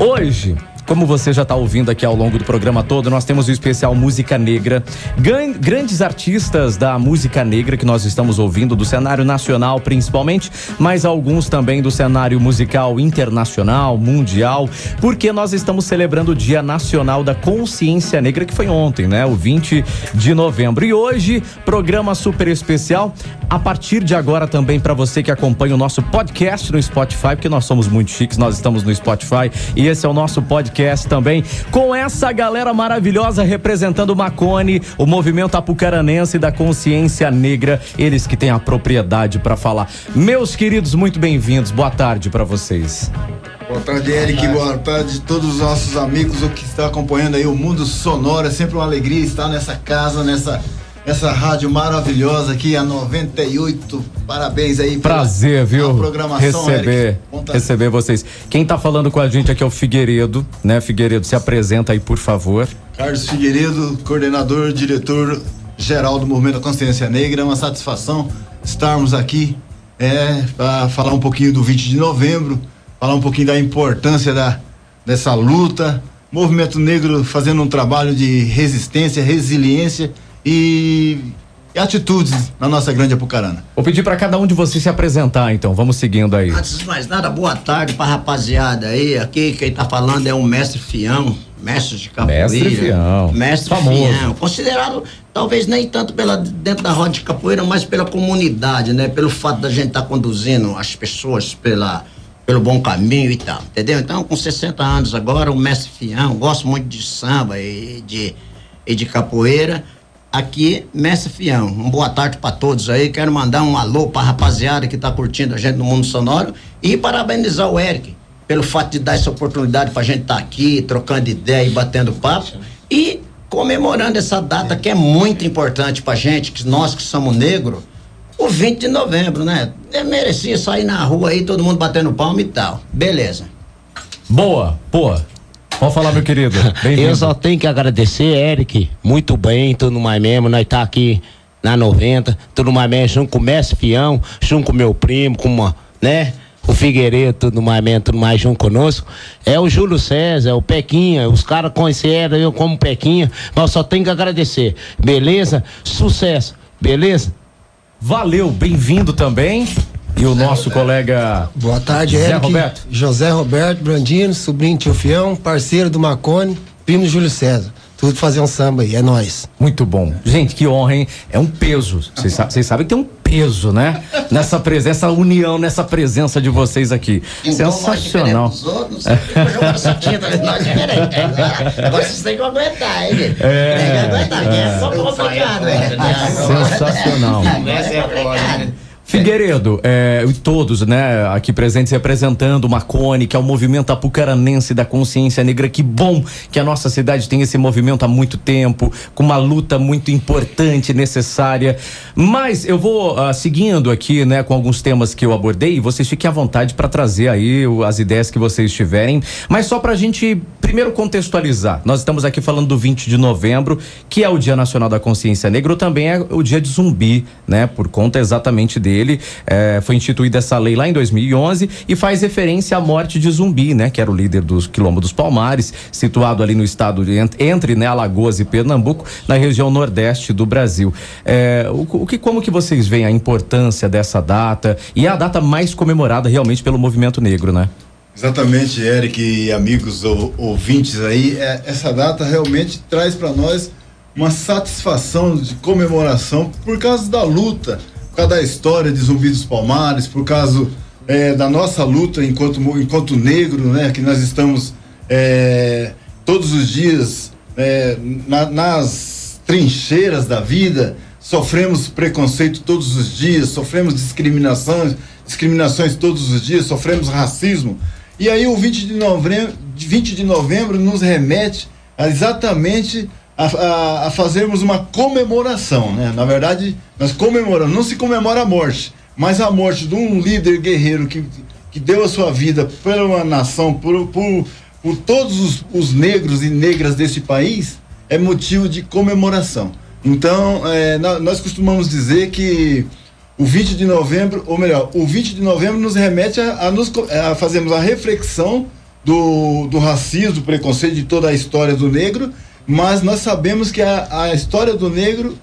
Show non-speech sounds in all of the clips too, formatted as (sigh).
Hoje, como você já está ouvindo aqui ao longo do programa todo, nós temos o especial Música Negra. Gan grandes artistas da música negra que nós estamos ouvindo, do cenário nacional principalmente, mas alguns também do cenário musical internacional, mundial, porque nós estamos celebrando o Dia Nacional da Consciência Negra, que foi ontem, né? O 20 de novembro. E hoje, programa super especial. A partir de agora também para você que acompanha o nosso podcast no Spotify, porque nós somos muito chiques, nós estamos no Spotify e esse é o nosso podcast também, com essa galera maravilhosa representando o Macone, o movimento apucaranense da consciência negra, eles que têm a propriedade para falar. Meus queridos, muito bem-vindos. Boa tarde para vocês. Boa tarde, Eric. Boa tarde a todos os nossos amigos o que está acompanhando aí o Mundo Sonoro. É sempre uma alegria estar nessa casa, nessa essa rádio maravilhosa aqui, a 98. Parabéns aí. Prazer, viu? Receber, receber vocês. Quem tá falando com a gente aqui é o Figueiredo, né? Figueiredo, se apresenta aí, por favor. Carlos Figueiredo, coordenador, diretor geral do Movimento da Consciência Negra. É uma satisfação estarmos aqui é, para falar um pouquinho do 20 de novembro, falar um pouquinho da importância da, dessa luta. Movimento Negro fazendo um trabalho de resistência, resiliência e atitudes na nossa grande Apucarana. Vou pedir para cada um de vocês se apresentar, então. Vamos seguindo aí. Antes de mais nada, boa tarde para rapaziada aí. Aqui quem tá falando é o mestre Fião, mestre de capoeira. Mestre Fião. Mestre Famoso. Fião. Considerado talvez nem tanto pela dentro da roda de capoeira, mas pela comunidade, né? Pelo fato da gente estar tá conduzindo as pessoas pela pelo bom caminho e tal, entendeu? Então, com 60 anos agora, o mestre Fião, gosto muito de samba e de, e de capoeira aqui, Mestre Fião. Um boa tarde para todos aí. Quero mandar um alô para a rapaziada que está curtindo a gente no Mundo Sonoro e parabenizar o Eric pelo fato de dar essa oportunidade para a gente estar tá aqui, trocando ideia e batendo papo e comemorando essa data que é muito importante para gente, que nós que somos negros, o 20 de novembro, né? Eu merecia sair na rua aí, todo mundo batendo palma e tal. Beleza. Boa, boa. Pode falar, meu querido. Eu só tenho que agradecer, Eric. Muito bem, tudo mais mesmo. Nós tá aqui na 90, tudo mais mesmo, junto com o Mestre Fião, junto com meu primo, com uma, né? O Figueiredo, tudo mais mesmo, tudo mais junto conosco. É o Júlio César, o Pequinha, os caras conheceram eu como Pequinha, mas só tenho que agradecer. Beleza? Sucesso, beleza? Valeu, bem-vindo também. E o nosso Roberto. colega. Boa tarde, José Eric. Roberto. José Roberto Brandino, sobrinho Tio Fião, parceiro do Macone, primo Júlio César. Tudo fazer um samba aí, é nós. Muito bom. Gente, que honra, hein? É um peso. Vocês sabem que tem um peso, né? Nessa presença, essa união, nessa presença de vocês aqui. Então, Sensacional. Outros, é. Agora vocês têm que aguentar, hein? É. Tem que aguentar, é, é só complicado, né? Sensacional. Essa é a Figueiredo, é, todos, né, aqui presentes representando o Macone, que é o movimento apucaranense da consciência negra. Que bom que a nossa cidade tem esse movimento há muito tempo, com uma luta muito importante, necessária. Mas eu vou uh, seguindo aqui, né, com alguns temas que eu abordei, e vocês fiquem à vontade para trazer aí as ideias que vocês tiverem. Mas só para a gente primeiro contextualizar, nós estamos aqui falando do 20 de novembro, que é o Dia Nacional da Consciência Negra, também é o Dia de Zumbi, né, por conta exatamente dele dele. É, foi instituída essa lei lá em 2011 e faz referência à morte de Zumbi, né? Que era o líder dos Quilombo dos Palmares, situado ali no estado de, entre né, Alagoas e Pernambuco, na região nordeste do Brasil. É, o, o, que, como que vocês veem a importância dessa data e é a data mais comemorada realmente pelo movimento negro, né? Exatamente, Eric e amigos ou, ouvintes aí, é, essa data realmente traz para nós uma satisfação de comemoração por causa da luta por causa da história de Zumbi dos Palmares, por causa é, da nossa luta enquanto, enquanto negro, né? Que nós estamos é, todos os dias é, na, nas trincheiras da vida, sofremos preconceito todos os dias, sofremos discriminações, discriminações todos os dias, sofremos racismo. E aí o 20 de novembro, 20 de novembro nos remete a exatamente a, a, a, fazermos uma comemoração, né? Na verdade, nós comemoramos, não se comemora a morte, mas a morte de um líder guerreiro que, que deu a sua vida pela nação, por, por, por todos os, os negros e negras desse país, é motivo de comemoração. Então, é, nós costumamos dizer que o 20 de novembro, ou melhor, o 20 de novembro nos remete a, a, nos, a fazermos a reflexão do, do racismo, do preconceito, de toda a história do negro, mas nós sabemos que a, a história do negro,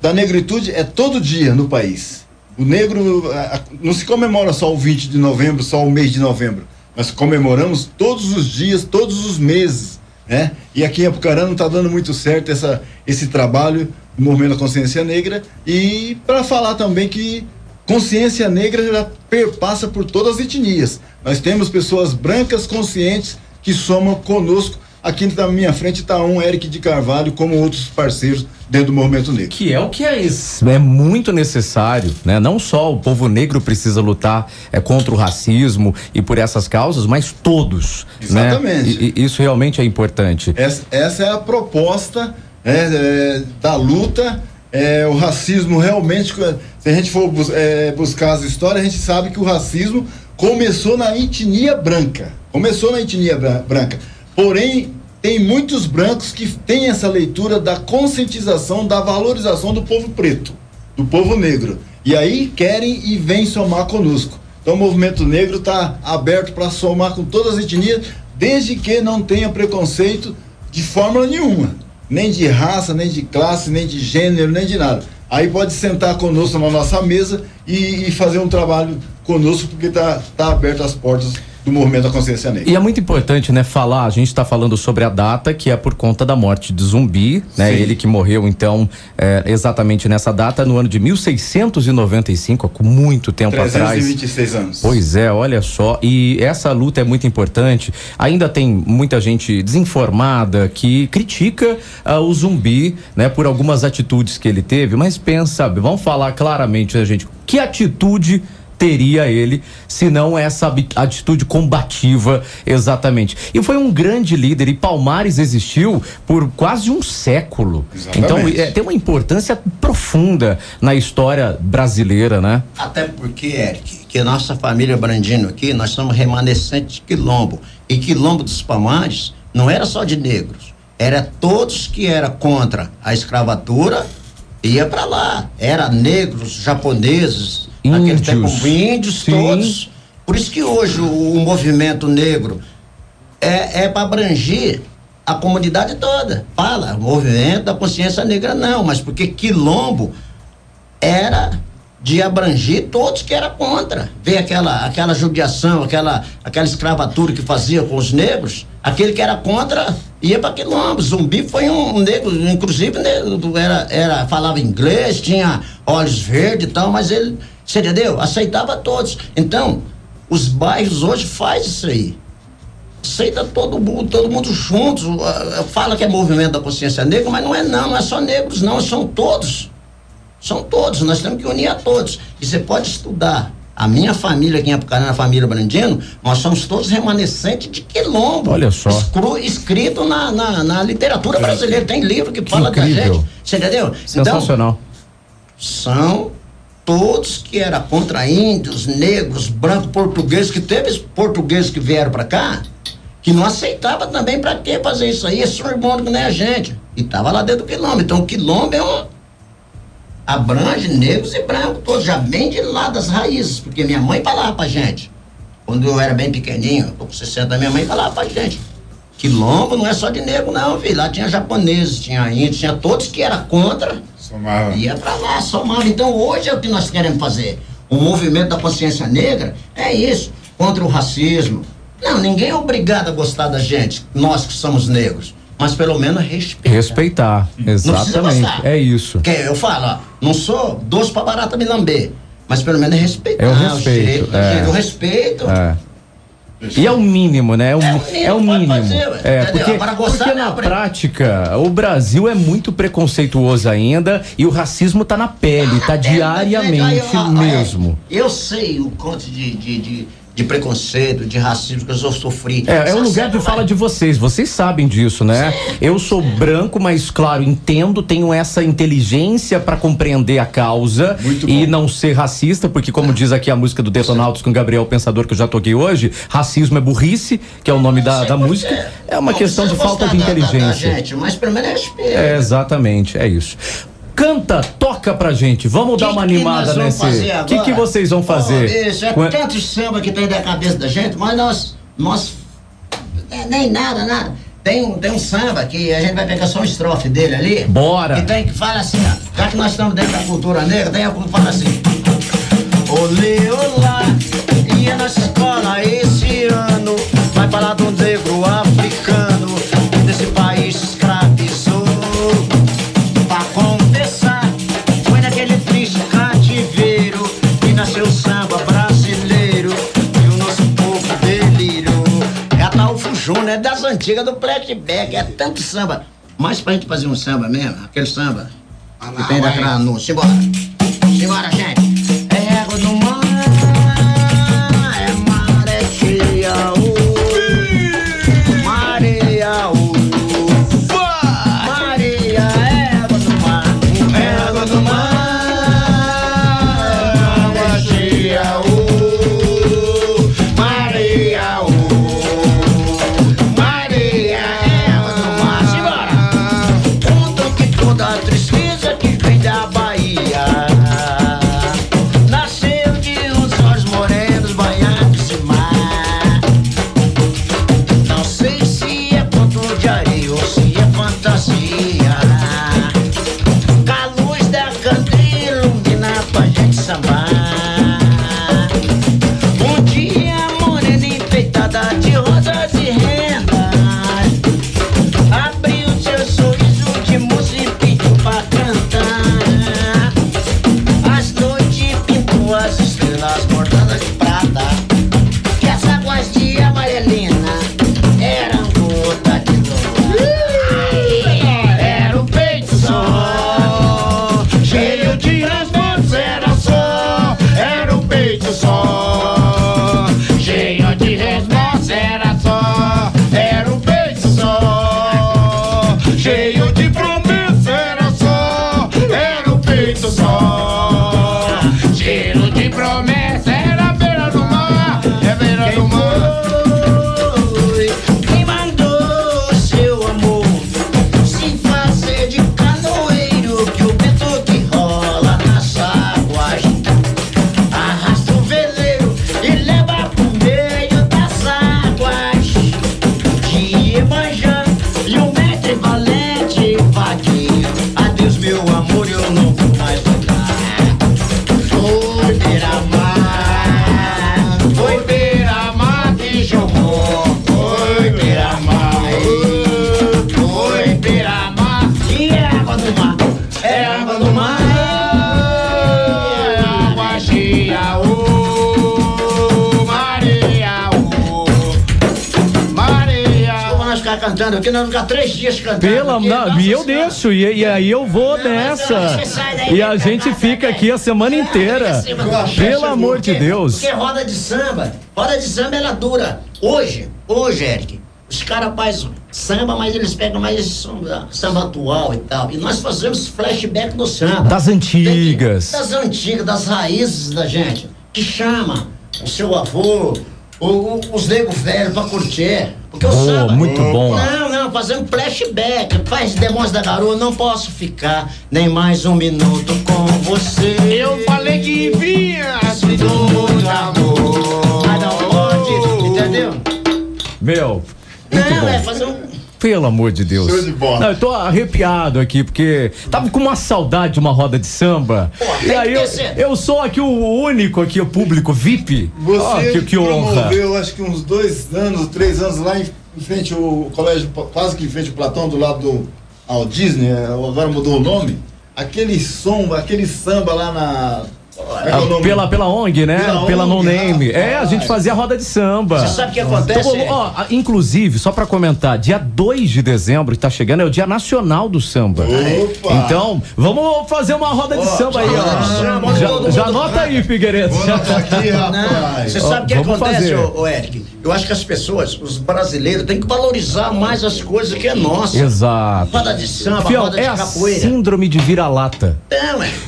da negritude, é todo dia no país. O negro a, não se comemora só o 20 de novembro, só o mês de novembro. Nós comemoramos todos os dias, todos os meses, né? E aqui em Apucarana está dando muito certo essa, esse trabalho do Movimento da Consciência Negra e para falar também que consciência negra já perpassa por todas as etnias. Nós temos pessoas brancas conscientes que somam conosco Aqui na minha frente está um Eric de Carvalho, como outros parceiros dentro do movimento negro. Que é o que é, é muito necessário, né? Não só o povo negro precisa lutar é, contra o racismo e por essas causas, mas todos. Né? Exatamente. Né? E, e isso realmente é importante. Essa, essa é a proposta né, é, da luta. É, o racismo realmente, se a gente for é, buscar as histórias, a gente sabe que o racismo começou na etnia branca. Começou na etnia branca. Porém, tem muitos brancos que têm essa leitura da conscientização, da valorização do povo preto, do povo negro. E aí querem e vêm somar conosco. Então o movimento negro está aberto para somar com todas as etnias, desde que não tenha preconceito de forma nenhuma. Nem de raça, nem de classe, nem de gênero, nem de nada. Aí pode sentar conosco na nossa mesa e, e fazer um trabalho conosco, porque está tá aberto as portas do movimento da consciência negra. E é muito importante, né, falar, a gente está falando sobre a data que é por conta da morte de Zumbi, né? Sim. Ele que morreu então é, exatamente nessa data no ano de 1695, com muito tempo 326 atrás. 326 anos. Pois é, olha só, e essa luta é muito importante. Ainda tem muita gente desinformada que critica uh, o Zumbi, né, por algumas atitudes que ele teve, mas pensa, vamos falar claramente, né, gente, que atitude teria ele, se não essa atitude combativa exatamente. E foi um grande líder e Palmares existiu por quase um século. Então, exatamente. Então é, tem uma importância profunda na história brasileira, né? Até porque, Eric, que a nossa família Brandino aqui, nós somos remanescentes de quilombo. E quilombo dos Palmares não era só de negros, era todos que era contra a escravatura ia para lá. Era negros, japoneses, Índios. tempo, índios Sim. todos. Por isso que hoje o, o movimento negro é, é para abranger a comunidade toda. Fala, movimento da consciência negra não, mas porque quilombo era de abranger todos que era contra. Ver aquela, aquela judiação, aquela, aquela escravatura que fazia com os negros, aquele que era contra ia para quilombo. Zumbi foi um, um negro, inclusive era, era, falava inglês, tinha olhos verdes e tal, mas ele você entendeu? Aceitava todos. Então, os bairros hoje faz isso aí. Aceita todo mundo, todo mundo juntos. Fala que é movimento da consciência negra, mas não é não, não é só negros, não, são todos. São todos, nós temos que unir a todos. E você pode estudar. A minha família aqui em Apucarana, a família Brandino, nós somos todos remanescentes de quilombo. Olha só. Escru, escrito na, na, na, literatura brasileira. Tem livro que, que fala incrível. da gente. Você entendeu? Sensacional. Então, são todos que era contra índios, negros, brancos, portugueses, que teve portugueses que vieram para cá, que não aceitava também para que fazer isso aí, esse irmão que nem a gente. E tava lá dentro do quilombo. Então o quilombo é um abrange negros e brancos, todos já bem de lá das raízes, porque minha mãe falava pra gente. Quando eu era bem pequenininho, com 60, minha mãe falava pra gente. Quilombo não é só de negro, não, filho. Lá tinha japoneses, tinha índios, tinha todos que era contra Somava. Ia para lá, somava. Então hoje é o que nós queremos fazer. O movimento da consciência negra é isso, contra o racismo. Não, ninguém é obrigado a gostar da gente, nós que somos negros. Mas pelo menos respeitar. Respeitar, exatamente. É isso. Que eu falo, ó, não sou doce para barata me lamber. Mas pelo menos é respeitar é o respeito. É. O respeito. É. E é o mínimo, né? É o, é. É, o mínimo. Fazer, é porque, porque na prática o Brasil é muito preconceituoso ainda e o racismo tá na pele, tá, tá diariamente mesmo. Eu sei o quanto de, de, de de preconceito, de racismo que eu sofri. É, é o lugar de fala de vocês, vocês sabem disso, né? Eu sou branco, mas claro, entendo, tenho essa inteligência para compreender a causa e não ser racista, porque como diz aqui a música do Detonautas com Gabriel Pensador que eu já toquei hoje, racismo é burrice, que é o nome da, da música, é uma questão de falta de inteligência. Gente, mas pelo menos é respeito. É, exatamente, é isso. Canta, toca pra gente. Vamos que dar uma animada nesse. O que, que vocês vão fazer? Oh, isso, é Com... tanto samba que tem da cabeça da gente, mas nós, nós é, nem nada, nada. Tem um, tem um samba que a gente vai pegar só um estrofe dele ali. Bora. E tem que fala assim, ó. Já que nós estamos dentro da cultura negra, tem algum que fala assim. Olê, olá, e a nossa escola esse ano vai falar do negro africano Júnior, é das antigas do flashback, é tanto samba. Mas pra gente fazer um samba mesmo, aquele samba que tem daquela anúncio. Simbora. Simbora, gente. Cantando aqui, nós vamos ficar três dias cantando Pela, aqui. não, Nossa e eu Senhora. deixo, e, e aí eu vou Não, nessa. E a gente fica também. aqui a semana inteira. Pelo amor de Deus. Porque roda de samba, roda de samba ela dura. Hoje, hoje, Eric, os caras fazem samba, mas eles pegam mais samba, samba atual e tal. E nós fazemos flashback do samba. Das antigas. Das antigas, das raízes da gente. Que chama o seu avô, o- o- os negros velhos pra curtir. Porque o Boa, samba. muito bom. Não, não, fazendo flashback. Faz Demônios da Garoa, não posso ficar nem mais um minuto com você. Eu falei que vinha Se do amor. Mas não pode, entendeu? Meu, muito não, é bom. fazer um. Pelo amor de Deus. Show de bola. Não, eu tô arrepiado aqui, porque tava com uma saudade de uma roda de samba. Pô, e aí eu, eu sou aqui o único aqui, o público VIP. Você Ó, que, que honra. promoveu, acho que uns dois anos, três anos lá em, em frente ao colégio, quase que em frente ao Platão, do lado do ao Disney, é, agora mudou o nome. Aquele som, aquele samba lá na. Ah? Pela, pela ONG, né? Pela Pela, No ONG, Name. É, a gente fazia roda de samba. Você sabe o que acontece? Então, ó, a- inclusive, só pra comentar, dia 2 de dezembro, que tá chegando, é o Dia Nacional do Samba. Opa! Então, vamos fazer uma roda de Ó, samba aí, ó. Já, já mundo- anota aí, Figueiredo. Aqui, Não, você sabe o que acontece, ô, ô, Eric? Eu acho que as pessoas, os brasileiros, têm que valorizar mais as coisas que é nossa. Exato. Roda de samba, Fiel, roda de é a capoeira. síndrome de vira-lata. É.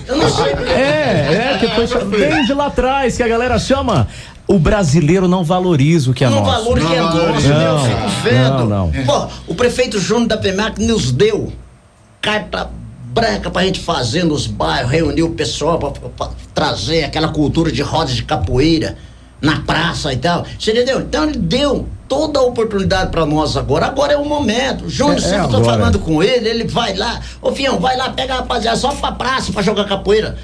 Eu não sei. É, é, que foi bem de lá atrás, que a galera chama. O brasileiro não valoriza o que é não nosso. valor que é Não nosso, valoriza. né? Eu Não, fico vendo. não, não. Pô, o prefeito Júnior da PEMAC nos deu carta branca pra gente fazer nos bairros, reunir o pessoal pra, pra trazer aquela cultura de rodas de capoeira. na praça e tal. Você entendeu? Então ele deu toda a oportunidade para nós agora. Agora é o momento. Júnior, É- é sempre tô agora. falando com ele, ele vai lá. Ô, Fião, vai lá, pega a rapaziada só pra praça pra jogar capoeira.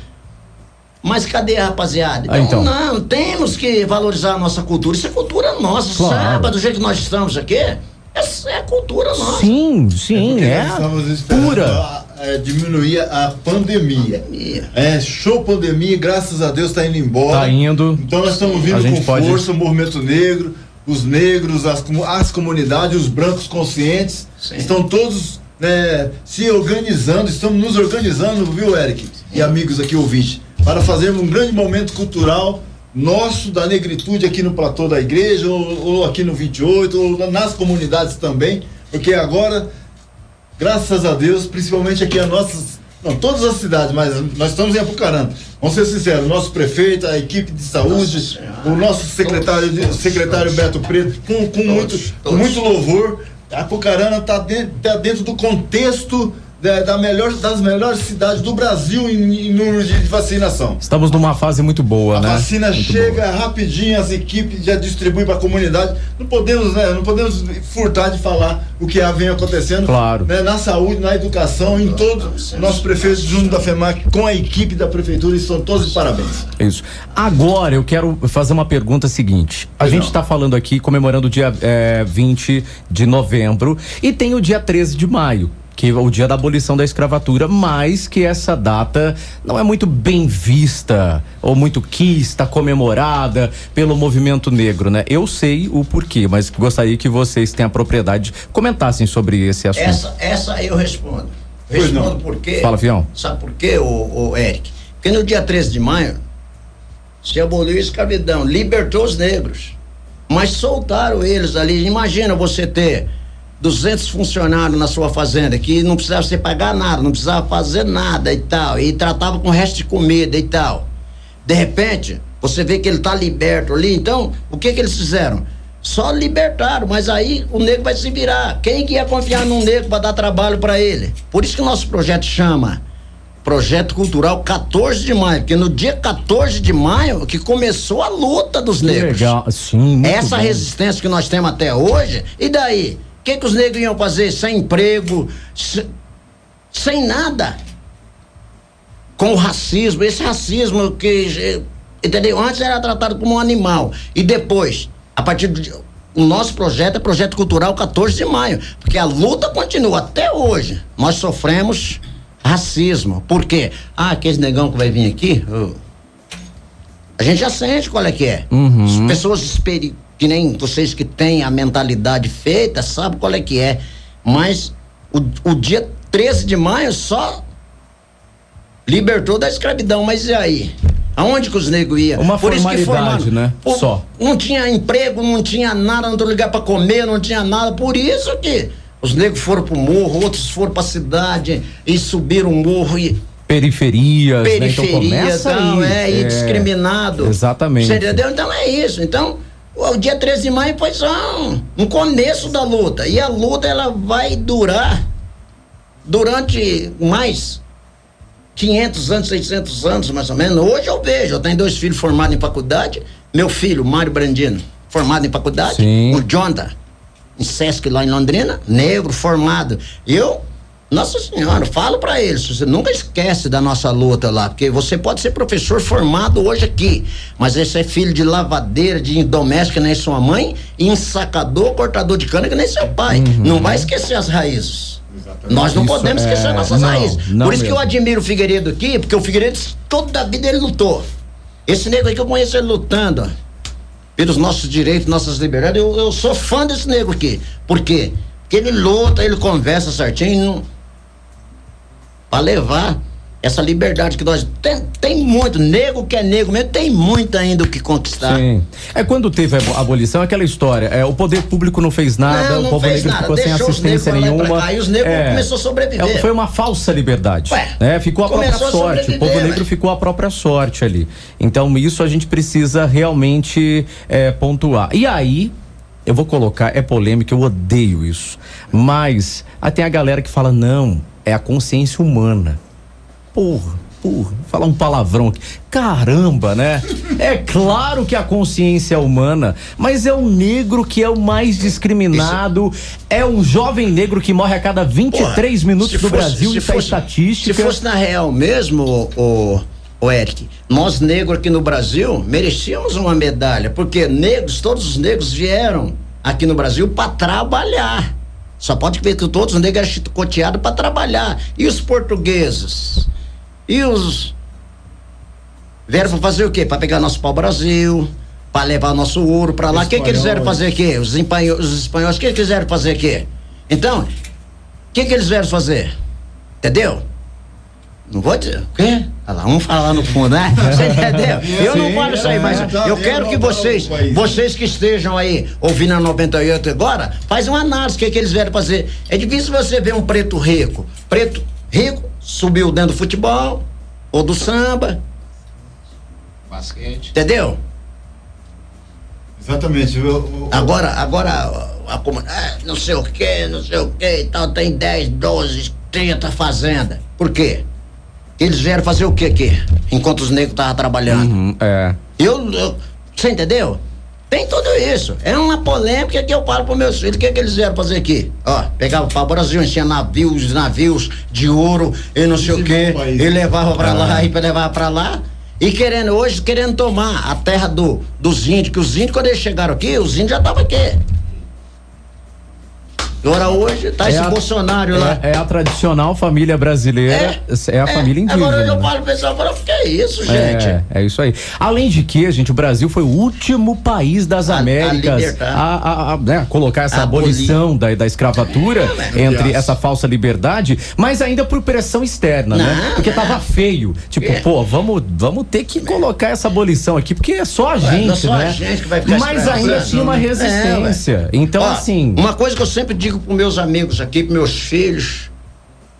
Mas cadê a rapaziada? Ah, então. não, temos que valorizar a nossa cultura. Isso é cultura nossa. Claro. Samba, do jeito que nós estamos aqui, é, é cultura nossa. Sim, sim, é. nós estamos esperando Pura. a- a diminuir a pandemia. Pandemia. É, show pandemia, graças a Deus está indo embora. Tá indo. Então nós estamos vindo com pode- força, o movimento negro, os negros, as, as comunidades, os brancos conscientes, Sim. estão todos né, se organizando, estamos nos organizando, viu, Eric? E amigos aqui ouvintes, para fazermos um grande momento cultural nosso da negritude aqui no platô da igreja, ou, ou aqui no 28, ou nas comunidades também, porque agora graças a Deus, principalmente aqui as nossas, não, todas as cidades, mas nós estamos em Apucarana. Vamos ser sinceros, o nosso prefeito, a equipe de saúde, Senhora. o nosso secretário, o secretário Beto Preto, com, com muito, com todos. muito louvor. A Apucarana está dentro, tá dentro do contexto da, da melhor, das melhores cidades do Brasil em, em número de vacinação. Estamos numa fase muito boa, A né? vacina Muito chega rapidinho, as equipes já distribuem para a comunidade. Não podemos, né, não podemos furtar de falar o que vem acontecendo. Claro. né, na saúde, na educação, em todos. Nosso prefeito junto da FEMAC com a equipe da prefeitura estão todos de parabéns. Isso. Agora eu quero fazer uma pergunta seguinte. A Pois gente está falando aqui, comemorando o dia é, 20 de novembro e tem o dia 13 de maio. Que é o dia da abolição da escravatura, mas que essa data não é muito bem vista ou muito quista, comemorada pelo movimento negro, né? Eu sei o porquê, mas gostaria que vocês tenham a propriedade comentassem sobre esse assunto. Essa, essa eu respondo. Pois não. Respondo por quê? Fala, Fião. Sabe por quê, ô, ô, Eric? Porque no dia 13 de maio se aboliu a escravidão, libertou os negros. Mas soltaram eles ali. Imagina você ter 200 funcionários na sua fazenda que não precisava você pagar nada, não precisava fazer nada e tal, e tratava com resto de comida e tal. De repente, você vê que ele está liberto ali, então, o que que eles fizeram? Só libertaram, mas aí o negro vai se virar. Quem que ia confiar num negro para dar trabalho para ele? Por isso que o nosso projeto chama Projeto Cultural 14 de maio, porque no dia 14 de maio que começou a luta dos negros. Legal, sim, Essa bom. resistência que nós temos até hoje, e daí? O que, que os negros iam fazer sem emprego, se- sem nada? Com o racismo, esse racismo que, entendeu? Antes era tratado como um animal, e depois, a partir do. O nosso projeto é projeto cultural 14 de maio, porque a luta continua até hoje. Nós sofremos racismo. Por quê? Ah, aquele negão que vai vir aqui, ô, a gente já sente qual é que é. As pessoas experi que nem vocês que têm a mentalidade feita, sabem qual é que é. Mas o, o dia 13 de maio só libertou da escravidão. Mas e aí? Aonde que os negros iam? Uma Por isso que foi, formalidade, né? Só. Não tinha emprego, não tinha nada, não tinha lugar pra comer, não tinha nada. Por isso que os negros foram pro morro, outros foram pra cidade e subiram o morro e Periferias, né? Então periferia começa tal, aí. é, e discriminado. Exatamente. Você entendeu? Então é isso. Então, o, dia 13 de maio foi só um, um começo da luta. E a luta ela vai durar durante mais 500 anos, 600 anos, mais ou menos. Hoje eu vejo, eu tenho dois filhos formados em faculdade. Meu filho, Mário Brandino, formado em faculdade. Sim. O Jonathan, em Sesc lá em Londrina, negro, formado. Eu, nossa senhora, falo pra eles, você nunca esquece da nossa luta lá, porque você pode ser professor formado hoje aqui, mas esse é filho de lavadeira, de doméstica, nem sua mãe, e ensacador, cortador de cana, que nem seu pai. Não vai esquecer as raízes. Nós não Isso podemos é- esquecer nossas não, raízes. não Por isso que eu mesmo. admiro o Figueiredo aqui, porque o Figueiredo, toda a vida ele lutou. Esse negro aí que eu conheço ele lutando, pelos nossos direitos, nossas liberdades, eu, eu sou fã desse negro aqui. Por quê? Porque ele luta, ele conversa certinho para levar essa liberdade que nós tem, tem muito negro que é negro mesmo tem muito ainda o que conquistar Sim. É quando teve a abo- abolição, aquela história. É, o poder público não fez nada, Não, o não povo fez negro nada, ficou sem assistência nenhuma. cá, e os negros começou a sobreviver. É, foi uma falsa liberdade. Ué, né? Ficou a própria a sorte. O povo negro ué. ficou a própria sorte ali. Então, isso a gente precisa realmente é, pontuar. E aí. Eu vou colocar, é polêmica, eu odeio isso. Mas ah, tem a galera que fala, não, é a consciência humana. Porra. porra, falar um palavrão aqui. Caramba, né? É claro que a consciência é humana, mas é o negro que é o mais discriminado, é um jovem negro que morre a cada 23 Porra, minutos do fosse- Brasil, isso é estatística. Se fosse na real mesmo, o, o Eric, nós negros aqui no Brasil merecíamos uma medalha, porque negros, todos os negros vieram aqui no Brasil para trabalhar. Só pode ver que todos os negros eram chicoteados para trabalhar. E os portugueses? E os. Vieram para fazer o quê? Para pegar nosso pau-brasil, para levar nosso ouro para lá. O que, que eles vieram fazer aqui? Os espanhóis, os espanhóis, o que, que eles vieram fazer aqui? Então, o que, que eles vieram fazer? Entendeu? Não vou dizer. O quê? Olha lá, um fala lá no fundo, né? (laughs) Você entendeu? Eu não falo isso aí, é. mas eu quero que vocês, vocês que estejam aí ouvindo a 98 agora, faz uma análise, o que, que eles vieram fazer. É difícil você ver um preto rico. Preto rico subiu dentro do futebol ou do samba, Basquete. entendeu? Exatamente. O- o- Agora, agora, a, a, comu- ah, não sei o que, não sei o que e tal, tem 10, 12, 30 fazendas. Por quê? Eles vieram fazer o que aqui? Enquanto os negros estavam trabalhando. Uhum, é. Eu, eu- Você entendeu? Tem tudo isso. É uma polêmica que eu falo para meus filhos. O que, que eles vieram fazer aqui? Ó, pegava para o Brasil, enchia navios, navios de ouro e não sei o quê. E levava para lá e levava para lá. E querendo, hoje, querendo tomar a terra do, dos índios, que os índios, quando eles chegaram aqui, os índios já estavam aqui. Agora hoje tá esse a- Bolsonaro lá. É, é a tradicional família brasileira, é, a família indígena. Agora eu né? falo pessoal, falo, que é isso, gente? É, é isso aí. Além de que, gente, o Brasil foi o último país das A- Américas a, a- a, né, colocar essa abolição da, da escravatura É, entre essa falsa liberdade, mas ainda por pressão externa, né? Não, Porque não. tava feio. Tipo, É. pô, vamos, vamos ter que colocar essa abolição aqui, porque é só a gente, é só a né? gente que vai ficar mas ainda tinha uma resistência. então, assim. Uma coisa que eu sempre digo pros meus amigos aqui, pros meus filhos,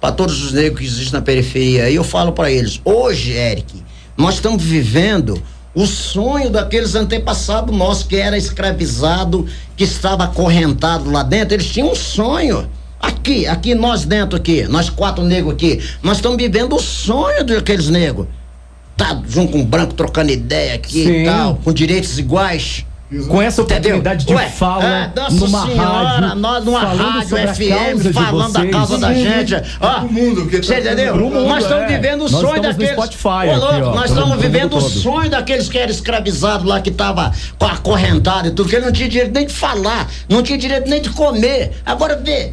para todos os negros que existem na periferia, e eu falo para eles: hoje, Eric, nós estamos vivendo o sonho daqueles antepassados nossos que era escravizado, que estava acorrentado lá dentro. Eles tinham um sonho. Aqui, aqui, nós dentro aqui, nós quatro negros aqui, nós estamos vivendo o sonho daqueles negros. Tá junto com o branco trocando ideia aqui Sim. e tal, com direitos iguais. Com essa Entendeu? oportunidade de Ué, fala é, nossa numa senhora, rádio, nós numa rádio FM, falando da causa da gente. Ó, Pro mundo, porque você tá- entendeu? pro mundo, nós estamos é. vivendo o Nós sonho estamos no daqueles. Spotify Ô, aqui, ó, nós estamos vivendo o sonho daqueles que eram escravizados lá, que tava com a correntada e tudo, que ele não tinha direito nem de falar, não tinha direito nem de comer. Agora vê,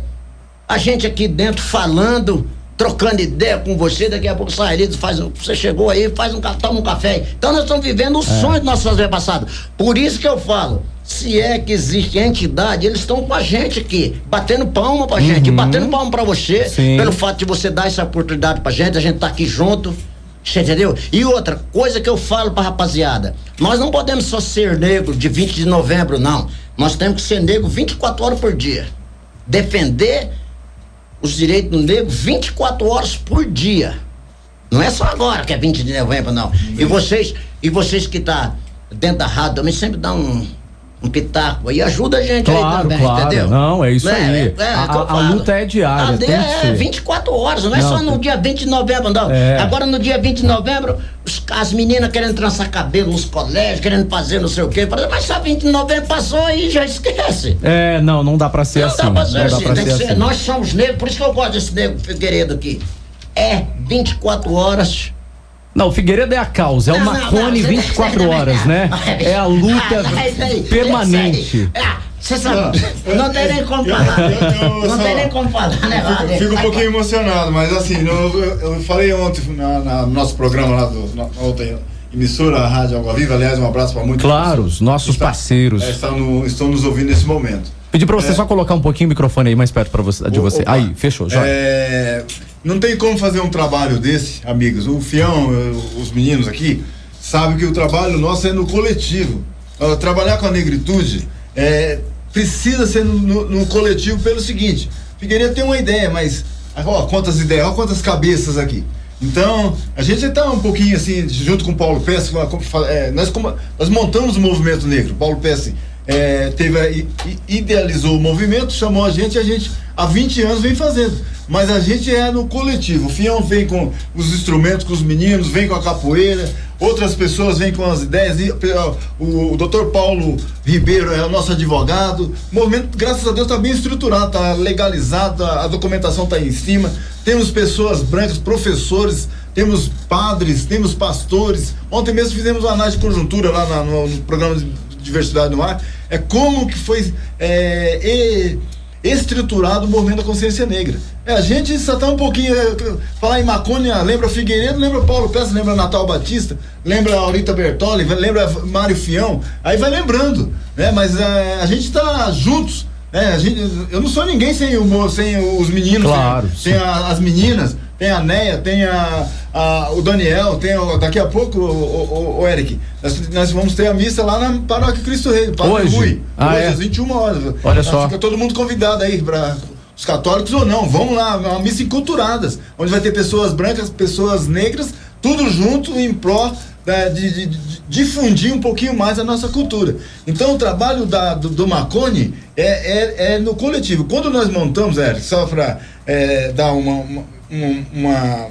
a gente aqui dentro falando. Trocando ideia com você, daqui a pouco sai ali, faz, você chegou aí, faz um, toma um café. Então nós estamos vivendo o É. sonho dos nossos antepassados. Por isso que eu falo, se é que existe entidade, eles estão com a gente aqui, batendo palma pra gente, batendo palma pra você, Uhum. Sim. pelo fato de você dar essa oportunidade pra gente, a gente tá aqui junto. Você entendeu? E outra coisa que eu falo pra rapaziada: nós não podemos só ser negro de 20 de novembro, não. Nós temos que ser negro 24 horas por dia. Defender os direitos do negro 24 horas por dia. Não é só agora que é 20 de novembro, não. E vocês, e vocês que tá dentro da rádio também sempre dá um, um pitaco aí, ajuda a gente aí Claro, também, claro. entendeu? Não, é isso Né? aí. É, é, é A- a- luta é diária, A é ser. 24 horas, não é Não, só no dia 20 de novembro, não. É. Agora no dia 20 de novembro, os- as meninas querendo trançar cabelo nos colégios, querendo fazer não sei o quê. Mas só 20 de novembro passou aí, já esquece. É, não, não dá pra ser Não assim. dá pra ser não dá assim, pra tem ser ser. assim. Nós somos negros, por isso que eu gosto desse negro Figueiredo aqui. É 24 horas. Não, o Figueiredo é a causa, é o Não, não, Macone não, 24 horas, né? É a luta Ah, permanente. Ah, Você sabe, não tem nem como falar. eu Não só- tem nem como falar, né, Fico, Wagner? fico um pouquinho emocionado, mas assim, eu, eu- eu falei ontem na, na- no nosso programa lá do na outra emissora, a Rádio Água Viva, aliás, um abraço para muitos. Claro, os nossos parceiros. É, estão, no- estão nos ouvindo nesse momento. Pedi pra você só colocar um pouquinho o microfone aí mais perto pra você, de você. Opa. Aí, fechou, joia. É, não tem como fazer um trabalho desse, amigos. O Fião, eh, os meninos aqui, sabem que o trabalho nosso é no coletivo. Ah, trabalhar com a negritude é, precisa ser no, no- no coletivo pelo seguinte: Figueiredo tem uma ideia, mas ó, quantas ideias, ó, quantas cabeças aqui. Então, a gente está um pouquinho assim, junto com o Paulo Pesce, é, nós, nós montamos o movimento negro. Paulo Pesce é, teve a, idealizou o movimento, chamou a gente, a gente há 20 anos vem fazendo. Mas a gente é no coletivo. O Fião vem com os instrumentos, com os meninos, vem com a capoeira, outras pessoas vêm com as ideias. O, o doutor Paulo Ribeiro é o nosso advogado. O movimento, graças a Deus, está bem estruturado, está legalizado, a, a documentação está em cima. Temos pessoas brancas, professores, temos padres, temos pastores. Ontem mesmo fizemos uma análise de conjuntura lá na, no, no programa de diversidade no ar. É como que foi. É, estruturado o movimento da consciência negra. É, a gente só tá um pouquinho. É, falar em Macônia, lembra Figueiredo, lembra Paulo Peça, lembra Natal Batista, lembra Aurita Bertoli, lembra Mário Fião, aí vai lembrando, né? Mas é, a gente tá juntos. a gente, eu não sou ninguém sem, o, sem os meninos, claro, sem, sem a, as meninas, tem a Neia, tem a, a, o Daniel, tem o, daqui a pouco o, o, o Eric. Nós, nós, vamos ter a missa lá na Paróquia Cristo Rei, Padre Hoje? Rui. Ah, hoje, é? às 21 horas. Olha só. Fica todo mundo convidado aí para os católicos ou não. Vamos lá, uma missa enculturadas, onde vai ter pessoas brancas, pessoas negras, tudo junto em pró né, de, de, de, difundir um pouquinho mais a nossa cultura. Então o trabalho da, do, do Macone é, é, é, no coletivo. Quando nós montamos, Eric, só para é, dar uma, uma, uma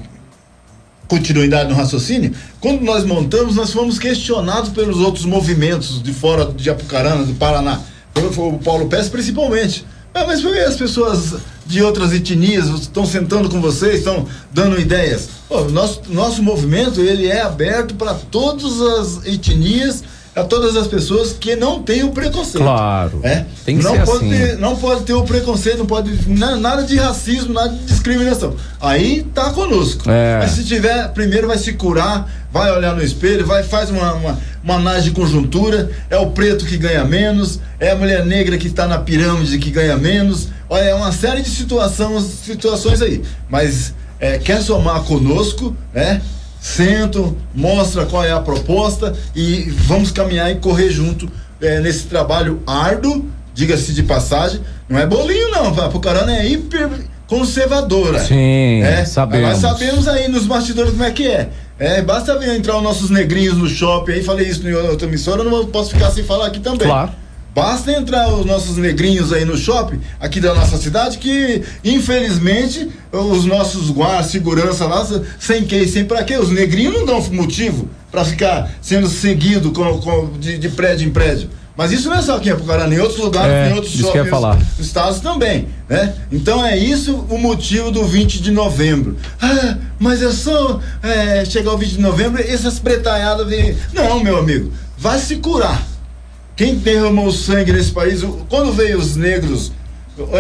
continuidade no raciocínio, quando nós montamos, nós fomos questionados pelos outros movimentos de fora de Apucarana, do Paraná, o Paulo Pérez principalmente. Ah, mas por que as pessoas de outras etnias estão sentando com vocês, estão dando ideias? Pô, nosso, nosso movimento ele é aberto para todas as etnias a todas as pessoas que não têm o preconceito. Claro. É? Tem que não ser pode assim. Ter, não pode ter o preconceito, não pode nada de racismo, nada de discriminação. Aí tá conosco. É. Mas se tiver, primeiro vai se curar, vai olhar no espelho, vai faz uma, uma, uma análise de conjuntura, é o preto que ganha menos, é a mulher negra que está na pirâmide que ganha menos. Olha, é uma série de situações, situações aí. Mas é, quer somar conosco, né? Sentam, mostra qual é a proposta e vamos caminhar e correr junto é, nesse trabalho árduo, diga-se de passagem, não é bolinho não, a Pucarana é hiper conservadora. Sim, é, sabemos. Mas sabemos aí nos bastidores como é que é. É, basta ver entrar os nossos negrinhos no shopping aí, falei isso em outra emissora, eu não posso ficar sem falar aqui também. Claro. Basta entrar os nossos negrinhos aí no shopping, aqui da nossa cidade, que infelizmente os nossos guardas, segurança lá, sem que, sem pra quê? Os negrinhos não dão motivo para ficar sendo seguido com, com, de, de, prédio em prédio. Mas isso não é só aqui em Apucarana, em outros lugares, é, em outros shoppings, estados também, né? Então é isso o motivo do 20 de novembro. Ah, mas é só é, chegar o 20 de novembro, essas pretalhadas de... Não, meu amigo, vai se curar quem derramou sangue nesse país, quando veio os negros,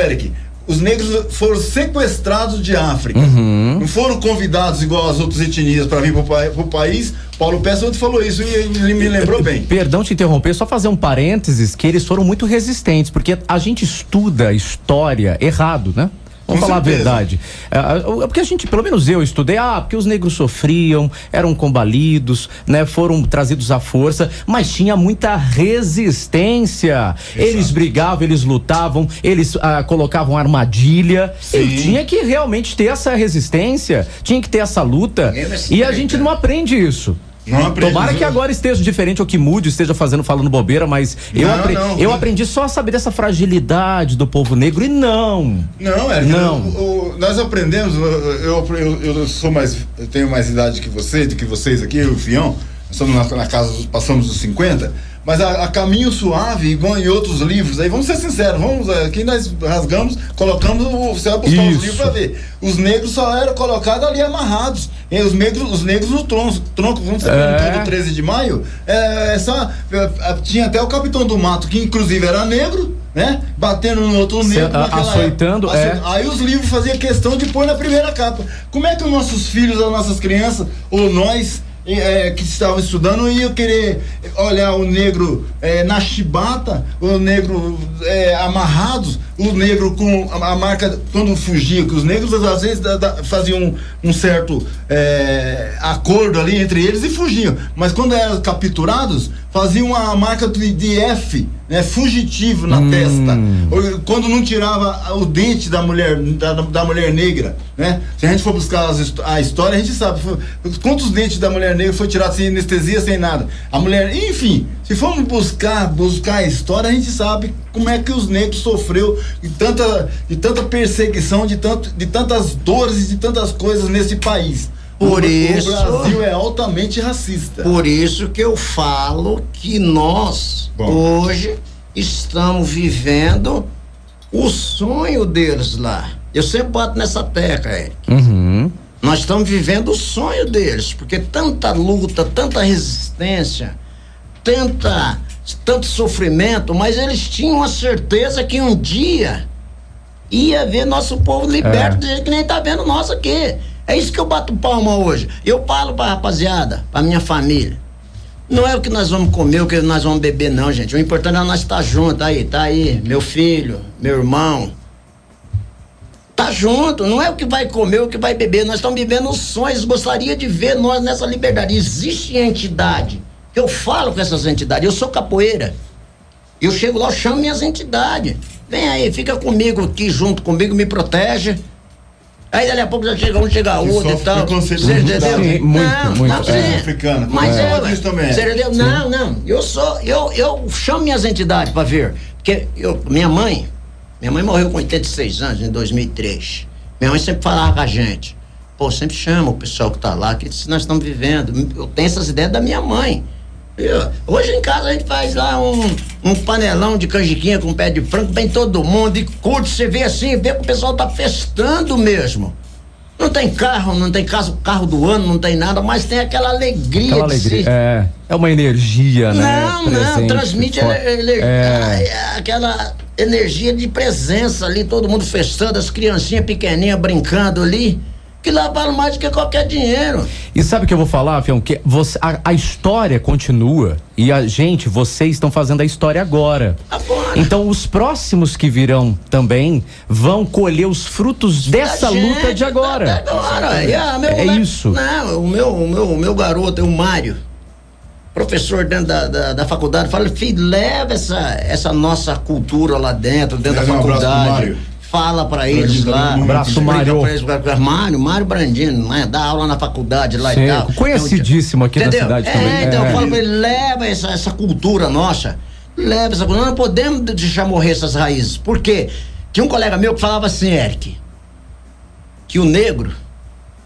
Eric, os negros foram sequestrados de África. Uhum. Não foram convidados igual as outras etnias para vir para o país. Paulo Peça falou isso e ele me lembrou bem. (laughs) Perdão te interromper, só fazer um parênteses que eles foram muito resistentes, porque a gente estuda história errado, né? Vamos falar certeza. a verdade. É, é, porque a gente, pelo menos eu estudei, ah, porque os negros sofriam, eram combalidos, né? Foram trazidos à força, mas tinha muita resistência. Exato. Eles brigavam, eles lutavam, eles ah, colocavam armadilha. Sim. E tinha que realmente ter essa resistência, tinha que ter essa luta. E a gente não aprende isso. Não Tomara que agora esteja diferente ou que mude, esteja fazendo, falando bobeira, mas não, eu, apre não, eu aprendi só a saber dessa fragilidade do povo negro e não. Não, é. Não. O, o, nós aprendemos, eu, eu, eu, sou mais, eu tenho mais idade que você, do que vocês aqui, o Fião, estamos na, na casa, passamos dos 50 mas a, a, Caminho Suave, igual em outros livros, aí vamos ser sinceros, vamos, aqui nós rasgamos, colocamos, você vai buscar Isso. os livros para ver. Os negros só eram colocados ali amarrados. E os negros, os negros no tronco, tronco como você é. perguntou do 13 de maio, é, é só, é, tinha até o capitão do mato, que inclusive era negro, né? Batendo no outro negro. açoitando, época. é. Aí os livros faziam questão de pôr na primeira capa. Como é que os nossos filhos, as nossas crianças, ou nós, é, que estavam estudando iam querer olhar o negro é, na chibata, o negro é, amarrados, o negro com a, marca quando fugia, que os negros às vezes da, da, faziam um, um certo é, acordo ali entre eles e fugiam, mas quando eram capturados fazia uma marca de, F, né, fugitivo na Hum. testa. Quando não tirava o dente da mulher, da, da mulher negra, né? Se a gente for buscar a história, a gente sabe foi- quantos dentes da mulher negra foi tirado sem anestesia, sem nada. A mulher, enfim, se formos buscar, buscar a história, a gente sabe como é que os negros sofreu de tanta, de tanta perseguição, de, tanto, de tantas dores e de tantas coisas nesse país. Por o, isso- o Brasil é altamente racista. Por isso que eu falo que nós Bom. hoje estamos vivendo o sonho deles lá. Eu sempre bato nessa tecla, Eric. Uhum. Nós estamos vivendo o sonho deles, porque tanta luta, tanta resistência, tanta, tanto sofrimento, mas eles tinham a certeza que um dia ia ver nosso povo liberto É. do jeito que nem tá vendo nós aqui. É isso que eu bato palma hoje. Eu falo pra rapaziada, pra minha família. Não é o que nós vamos comer, o que nós vamos beber, não, gente. O importante é nós estar junto. Aí, tá aí, meu filho, meu irmão. Tá junto, não é o que vai comer, o que vai beber. Nós estamos vivendo os sonhos. Gostaria de ver nós nessa liberdade. Existe entidade. Eu falo com essas entidades. Eu sou capoeira. Eu chego lá, eu chamo minhas entidades. Vem aí, fica comigo aqui, junto comigo, me protege. Aí dali a pouco já chega um, chega outro e tal. Você entendeu? Sim, muito, não, muito. Mas, É. Africana. mas É. é, isso também. Você entendeu? Não, não. Eu sou, eu, eu chamo minhas entidades pra ver. Porque eu, minha mãe, minha mãe morreu com 86 anos, em 2003. Minha mãe sempre falava com a gente. Pô, sempre chama o pessoal que tá lá, que nós estamos vivendo. Eu tenho essas ideias da minha mãe. Eu- hoje em casa a gente faz lá um, um panelão de canjiquinha com pé de frango, vem todo mundo e curte, você vê assim, vê que o pessoal tá festando mesmo. Não tem carro, não tem carro, carro do ano, não tem nada, mas tem aquela alegria Aquela alegria. se- É, é uma energia, né? não, não, transmite forte. ele- É. aquela energia de presença ali, todo mundo festando, as criancinhas pequenininhas brincando ali, que lá vale mais do que qualquer dinheiro. E sabe o que eu vou falar, Fião? Que você, a, a história continua e a gente, vocês estão fazendo a história agora. Agora. Então os próximos que virão também vão colher os frutos dessa Da luta gente, de agora. da- da agora. E, ah, meu É moleque- isso. Não, o meu, o meu, o meu garoto, o Mário, professor dentro da, da, da faculdade, fala, filho, leva essa, essa nossa cultura lá dentro, dentro Leva da um abraço pro faculdade. Mário. Fala pra eles lá. um abraço, Mário. eles, Mário, Mário Brandino, né? Dá aula na faculdade lá Sim, e tal. conhecidíssimo aqui Entendeu? cidade é, também. então É. eu falo pra ele, leva essa, essa cultura nossa. Leva essa cultura. Nós não podemos deixar morrer essas raízes. Por quê? Tinha um colega meu que falava assim, Eric, que o negro,